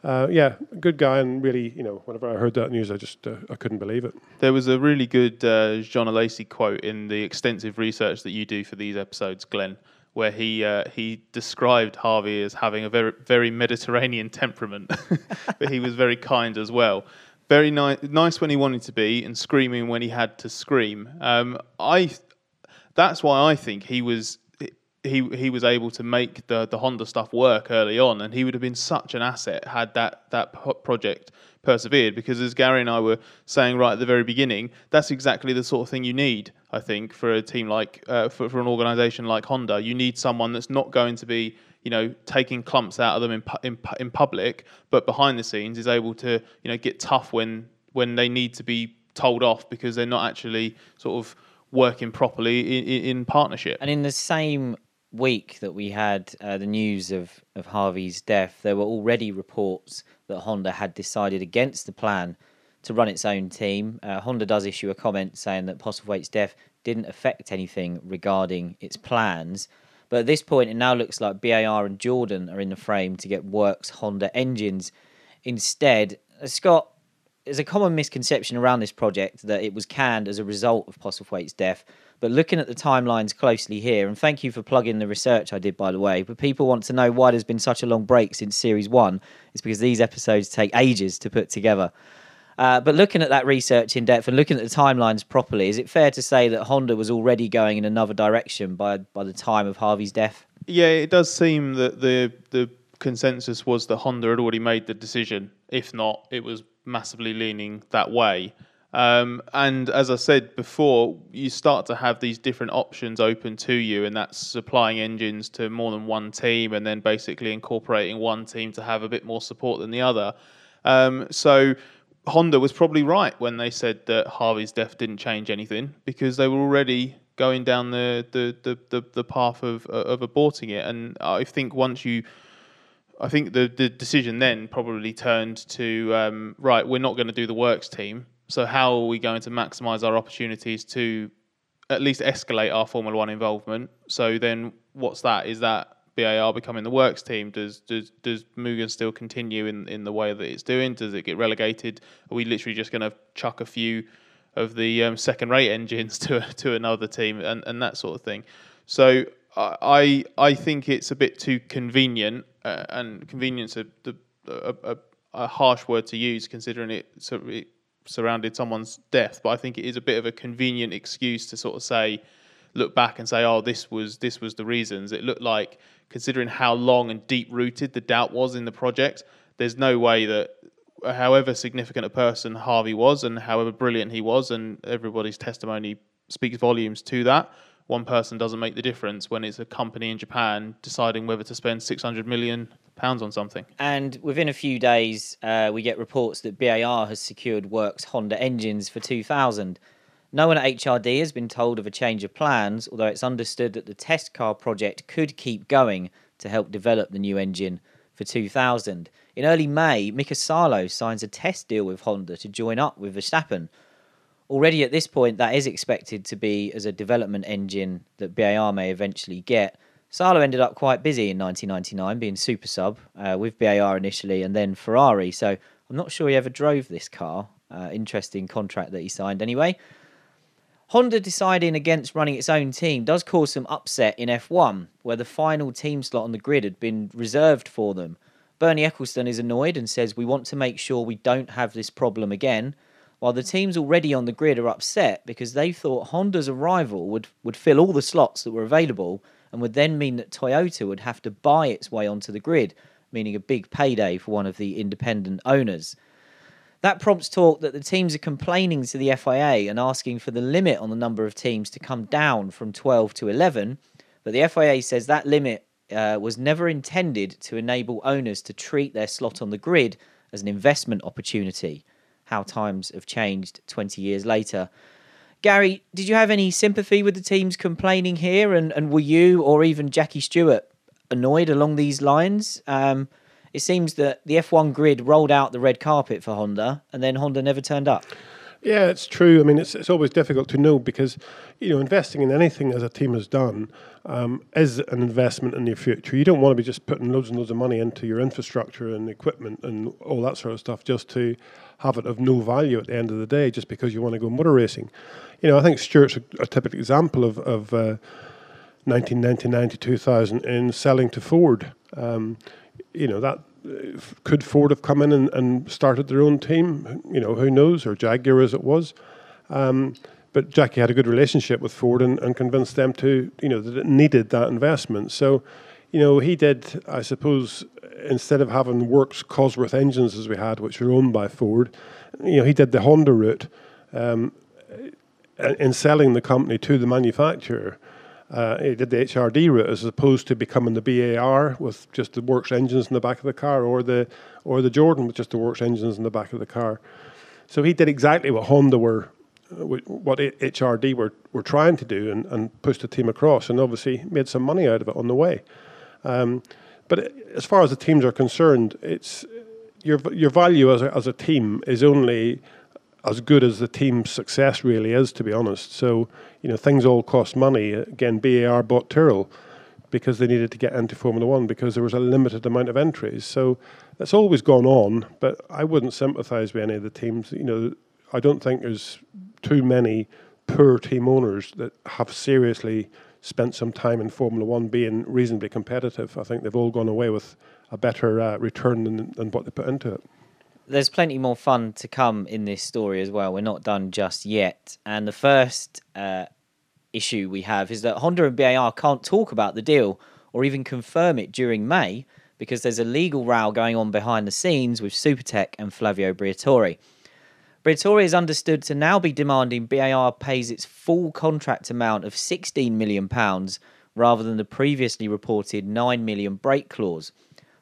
uh, yeah, good guy, and really, you know, whenever I heard that news, I just uh, I couldn't believe it. There was a really good uh, Jean Alesi quote in the extensive research that you do for these episodes, Glenn, where he uh, he described Harvey as having a very very Mediterranean temperament, but he was very kind as well very nice, nice when he wanted to be, and screaming when he had to scream. Um, I, that's why I think he was he he was able to make the the Honda stuff work early on, and he would have been such an asset had that that project persevered. Because as Gary and I were saying right at the very beginning, that's exactly the sort of thing you need. I think for a team like uh, for for an organisation like Honda, you need someone that's not going to be you know, taking clumps out of them in, in, in public, but behind the scenes is able to, you know, get tough when when they need to be told off because they're not actually sort of working properly in, in partnership. And in the same week that we had uh, the news of, of Harvey's death, there were already reports that Honda had decided against the plan to run its own team. Uh, Honda does issue a comment saying that Postlethwaite's death didn't affect anything regarding its plans. But at this point, it now looks like BAR and Jordan are in the frame to get Works Honda engines. Instead, uh, Scott, there's a common misconception around this project that it was canned as a result of Postlethwaite's death. But looking at the timelines closely here, and thank you for plugging the research I did, by the way, but people want to know why there's been such a long break since Series 1. It's because these episodes take ages to put together. Uh, but looking at that research in depth and looking at the timelines properly, is it fair to say that Honda was already going in another direction by by the time of Harvey's death? Yeah, it does seem that the the consensus was that Honda had already made the decision. If not, it was massively leaning that way. Um, and as I said before, you start to have these different options open to you, and that's supplying engines to more than one team, and then basically incorporating one team to have a bit more support than the other. Um, so Honda was probably right when they said that Harvey's death didn't change anything because they were already going down the the, the, the, the path of of aborting it. And I think once you I think the, the decision then probably turned to um, right, we're not going to do the works team. So how are we going to maximise our opportunities to at least escalate our Formula One involvement? So then, what's that? Is that BAR becoming the works team? Does does does Mugen still continue in, in the way that it's doing? Does it get relegated? Are we literally just going to chuck a few of the um, second rate engines to to another team and, and that sort of thing? So I I think it's a bit too convenient, uh, and convenience a, a, a, a harsh word to use considering it, so it surrounded someone's death. But I think it is a bit of a convenient excuse to sort of say, look back and say, oh, this was this was the reasons. It looked like, considering how long and deep rooted the doubt was in the project, there's no way that uh, however significant a person Harvey was and however brilliant he was, and everybody's testimony speaks volumes to that. One person doesn't make the difference when it's a company in Japan deciding whether to spend 600 million pounds on something. And within a few days, uh, we get reports that BAR has secured Works Honda engines for 2000. No one at HRD has been told of a change of plans, although it's understood that the test car project could keep going to help develop the new engine for 2000. In early May, Mika Salo signs a test deal with Honda to join up with Verstappen. Already at this point, that is expected to be as a development engine that BAR may eventually get. Salo ended up quite busy in 1999, being super sub uh, with BAR initially and then Ferrari. So I'm not sure he ever drove this car. Uh, interesting contract that he signed anyway. Honda deciding against running its own team does cause some upset in F1, where the final team slot on the grid had been reserved for them. Bernie Ecclestone is annoyed and says, We want to make sure we don't have this problem again. While the teams already on the grid are upset because they thought Honda's arrival would, would fill all the slots that were available and would then mean that Toyota would have to buy its way onto the grid, meaning a big payday for one of the independent owners. That prompts talk that the teams are complaining to the FIA and asking for the limit on the number of teams to come down from 12 to 11. But the FIA says that limit uh, was never intended to enable owners to treat their slot on the grid as an investment opportunity. How times have changed 20 years later. Gary, did you have any sympathy with the teams complaining here? And, and were you or even Jackie Stewart annoyed along these lines? Um, it seems that the F1 grid rolled out the red carpet for Honda, and then Honda never turned up. Yeah, it's true. I mean, it's it's always difficult to know because you know investing in anything as a team has done um, is an investment in your future. You don't want to be just putting loads and loads of money into your infrastructure and equipment and all that sort of stuff just to have it of no value at the end of the day, just because you want to go motor racing. You know, I think Stewart's a, a typical example of of uh, 1999 to 2000 in selling to Ford. Um, you know that could Ford have come in and, and, started their own team? You know, who knows? Or Jaguar as it was. Um, but Jackie had a good relationship with Ford and, and, convinced them to, you know, that it needed that investment. So, you know, he did, I suppose, instead of having Works Cosworth engines as we had, which were owned by Ford, you know, he did the Honda route um, in selling the company to the manufacturer uh, he did the HRD route as opposed to becoming the BAR with just the works engines in the back of the car, or the or the Jordan with just the works engines in the back of the car. So he did exactly what Honda were, uh, what HRD were were trying to do, and, and pushed the team across, and obviously made some money out of it on the way. Um, but as far as the teams are concerned, it's your your value as a, as a team is only as good as the team's success really is, to be honest. So, you know, things all cost money. Again, BAR bought Tyrrell because they needed to get into Formula One because there was a limited amount of entries. So that's always gone on, but I wouldn't sympathise with any of the teams. You know, I don't think there's too many poor team owners that have seriously spent some time in Formula One being reasonably competitive. I think they've all gone away with a better uh, return than, than what they put into it there's plenty more fun to come in this story as well. We're not done just yet. And the first uh, issue we have is that Honda and BAR can't talk about the deal or even confirm it during May because there's a legal row going on behind the scenes with Supertec and Flavio Briatore. Briatore is understood to now be demanding BAR pays its full contract amount of £16 million rather than the previously reported £9 million break clause.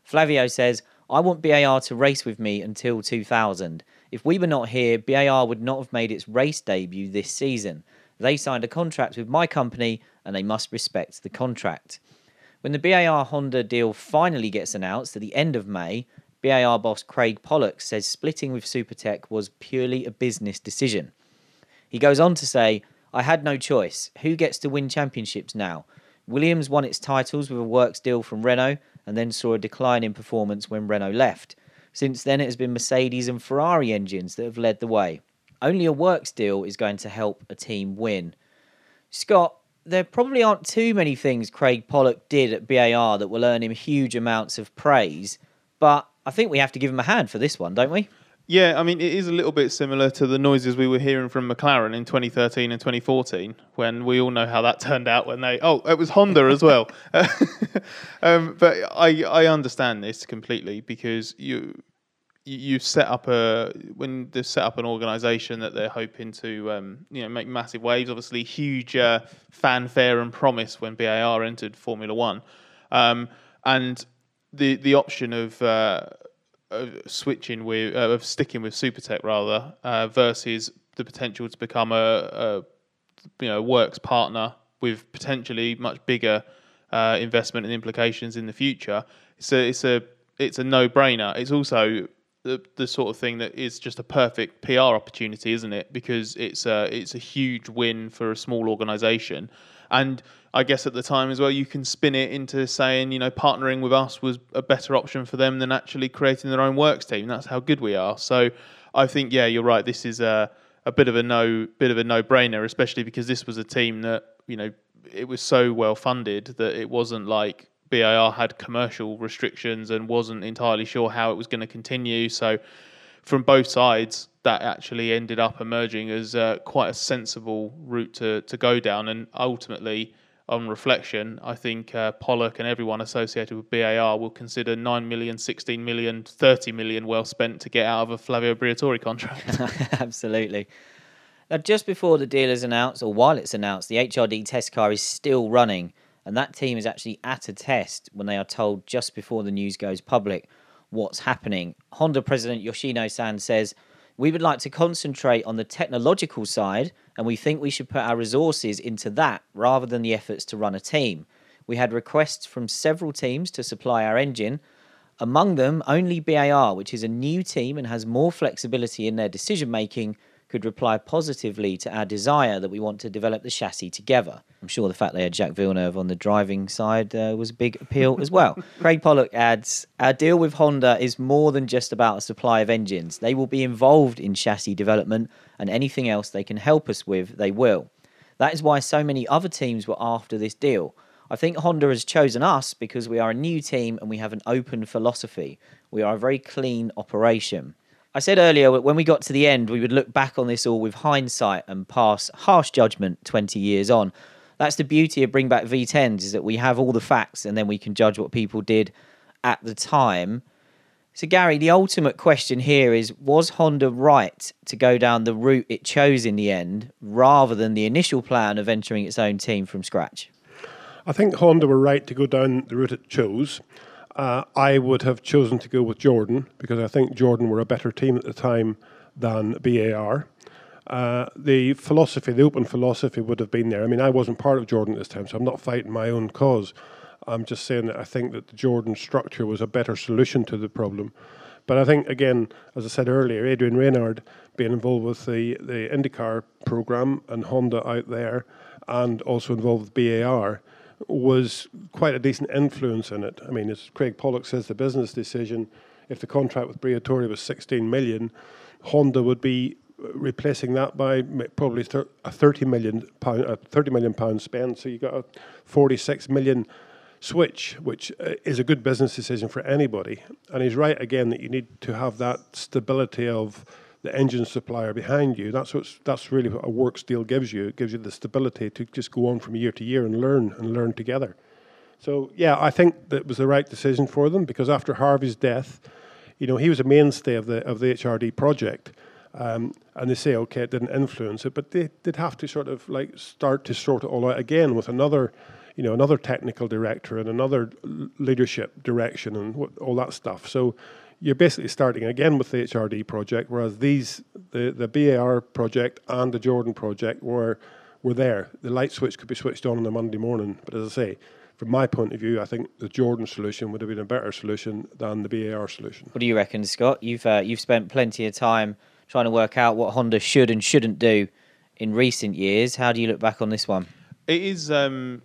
Flavio says, I want BAR to race with me until 2000. If we were not here, BAR would not have made its race debut this season. They signed a contract with my company and they must respect the contract. When the BAR Honda deal finally gets announced at the end of May, BAR boss Craig Pollock says splitting with Supertec was purely a business decision. He goes on to say, I had no choice. Who gets to win championships now? Williams won its titles with a works deal from Renault and then saw a decline in performance when Renault left. Since then, it has been Mercedes and Ferrari engines that have led the way. Only a works deal is going to help a team win. Scott, there probably aren't too many things Craig Pollock did at BAR that will earn him huge amounts of praise, but I think we have to give him a hand for this one, don't we? Yeah, I mean, it is a little bit similar to the noises we were hearing from McLaren in 2013 and 2014, when we all know how that turned out when they. Oh, it was Honda as well. um, but I, I understand this completely because you. You set up a when they set up an organisation that they're hoping to um, you know make massive waves. Obviously, huge uh, fanfare and promise when BAR entered Formula One, um, and the the option of uh, of switching with uh, of sticking with Supertec rather uh, versus the potential to become a, a you know works partner with potentially much bigger uh, investment and implications in the future. It's a it's a it's a no brainer. It's also the the sort of thing that is just a perfect PR opportunity, isn't it? Because it's a it's a huge win for a small organisation, and I guess at the time as well, you can spin it into saying, you know, partnering with us was a better option for them than actually creating their own works team. That's how good we are. So I think, yeah, you're right. This is a, a bit of a no, bit of a no brainer, especially because this was a team that, you know, it was so well funded that it wasn't like BAR had commercial restrictions and wasn't entirely sure how it was going to continue. So from both sides, that actually ended up emerging as uh, quite a sensible route to, to go down. And ultimately, on reflection, I think uh, Pollock and everyone associated with BAR will consider 9 million, 16 million, 30 million well spent to get out of a Flavio Briatore contract. Absolutely. Now, just before the deal is announced, or while it's announced, the HRD test car is still running, and that team is actually at a test when they are told just before the news goes public what's happening. Honda President Yoshino San says, We would like to concentrate on the technological side and we think we should put our resources into that rather than the efforts to run a team. We had requests from several teams to supply our engine, among them only BAR, which is a new team and has more flexibility in their decision making could reply positively to our desire that we want to develop the chassis together. I'm sure the fact they had Jacques Villeneuve on the driving side uh, was a big appeal as well. Craig Pollock adds Our deal with Honda is more than just about a supply of engines. They will be involved in chassis development, and anything else they can help us with, they will. That is why so many other teams were after this deal. I think Honda has chosen us because we are a new team and we have an open philosophy. We are a very clean operation. I said earlier when we got to the end, we would look back on this all with hindsight and pass harsh judgment 20 years on. That's the beauty of Bring Back V10s is that we have all the facts and then we can judge what people did at the time. So, Gary, the ultimate question here is Was Honda right to go down the route it chose in the end rather than the initial plan of entering its own team from scratch? I think Honda were right to go down the route it chose. Uh, I would have chosen to go with Jordan because I think Jordan were a better team at the time than BAR. Uh, the philosophy, the open philosophy, would have been there. I mean, I wasn't part of Jordan at this time, so I'm not fighting my own cause. I'm just saying that I think that the Jordan structure was a better solution to the problem. But I think, again, as I said earlier, Adrian Reynard being involved with the, the IndyCar program and Honda out there, and also involved with BAR, was quite a decent influence in it. I mean, as Craig Pollock says, the business decision, if the contract with Briatore was 16 million, Honda would be replacing that by probably a 30 million pound, a 30 million pound spend. So you got a 46 million switch, which uh, is a good business decision for anybody. And he's right again that you need to have that stability of the engine supplier behind you. That's what's that's really what a works deal gives you. It gives you the stability to just go on from year to year and learn and learn together. So yeah, I think that was the right decision for them because after Harvey's death, you know, he was a mainstay of the of the HRD project. Um, and they say, okay, it didn't influence it, but they did have to sort of like start to sort it all out again with another, you know, another technical director and another leadership direction and what, all that stuff. So you're basically starting again with the HRD project, whereas these, the, the BAR project and the Jordan project were, were there. The light switch could be switched on on a Monday morning, but as I say, from my point of view, I think the Jordan solution would have been a better solution than the BAR solution. What do you reckon, Scott? You've uh, you've spent plenty of time trying to work out what Honda should and shouldn't do in recent years. How do you look back on this one? It is. Um,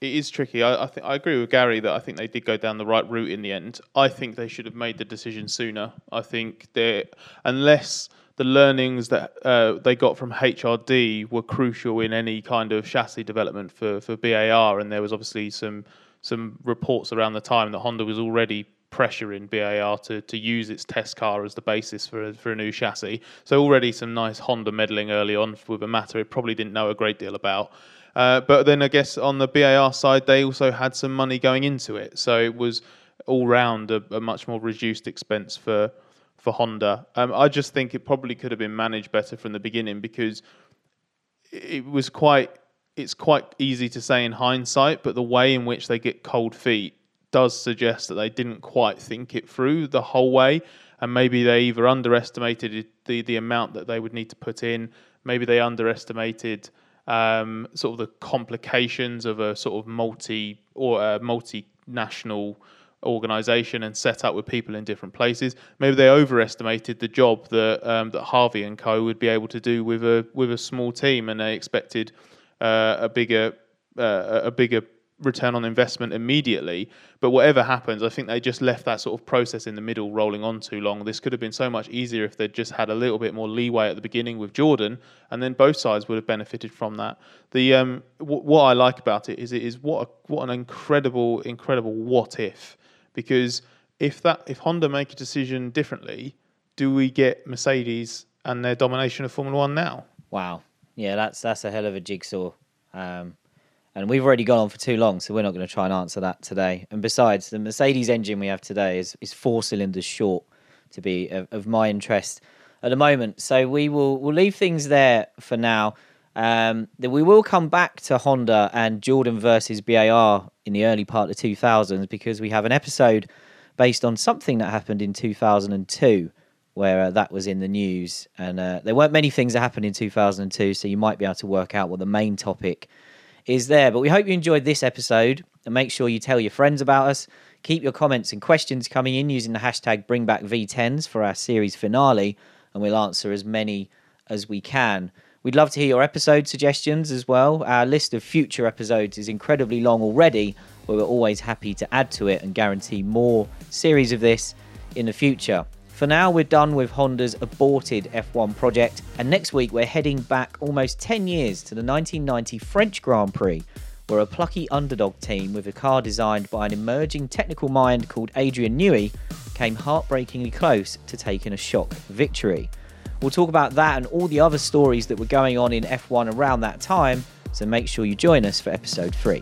it is tricky. I, I think I agree with Gary that I think they did go down the right route in the end. I think they should have made the decision sooner. I think they unless the learnings that uh, they got from HRD were crucial in any kind of chassis development for, for BAR, and there was obviously some some reports around the time that Honda was already pressuring BAR to, to use its test car as the basis for a, for a new chassis. So already some nice Honda meddling early on with a matter it probably didn't know a great deal about. Uh, but then I guess on the BAR side, they also had some money going into it, so it was all round a, a much more reduced expense for for Honda. Um, I just think it probably could have been managed better from the beginning because it was quite. It's quite easy to say in hindsight, but the way in which they get cold feet does suggest that they didn't quite think it through the whole way, and maybe they either underestimated the the amount that they would need to put in, maybe they underestimated um, sort of the complications of a sort of multi or a multinational organization and set up with people in different places. Maybe they overestimated the job that um, that Harvey and Co would be able to do with a with a small team, and they expected uh, a bigger uh, a bigger return on investment immediately. But whatever happens, I think they just left that sort of process in the middle rolling on too long. This could have been so much easier if they'd just had a little bit more leeway at the beginning with Jordan, and then both sides would have benefited from that. The um, w- what I like about it is it is what a, what an incredible, incredible what if, because if that if Honda make a decision differently, do we get Mercedes and their domination of Formula One now? Wow, yeah, that's that's a hell of a jigsaw. Um, and we've already gone on for too long, so we're not going to try and answer that today. And besides, the Mercedes engine we have today is, is four cylinders short to be of, of my interest at the moment. So we will we'll leave things there for now. Um, we will come back to Honda and Jordan versus BAR in the early part of the 2000s because we have an episode based on something that happened in 2002 where uh, that was in the news. And uh, there weren't many things that happened in 2002, so you might be able to work out what the main topic is there. But we hope you enjoyed this episode and make sure you tell your friends about us. Keep your comments and questions coming in using the hashtag BringBackV10s for our series finale, and we'll answer as many as we can. We'd love to hear your episode suggestions as well. Our list of future episodes is incredibly long already, but we're always happy to add to it and guarantee more series of this in the future. For now, we're done with Honda's aborted F1 project, and next week we're heading back almost 10 years to the 1990 French Grand Prix, where a plucky underdog team with a car designed by an emerging technical mind called Adrian Newey came heartbreakingly close to taking a shock victory. We'll talk about that and all the other stories that were going on in F1 around that time, so make sure you join us for episode 3.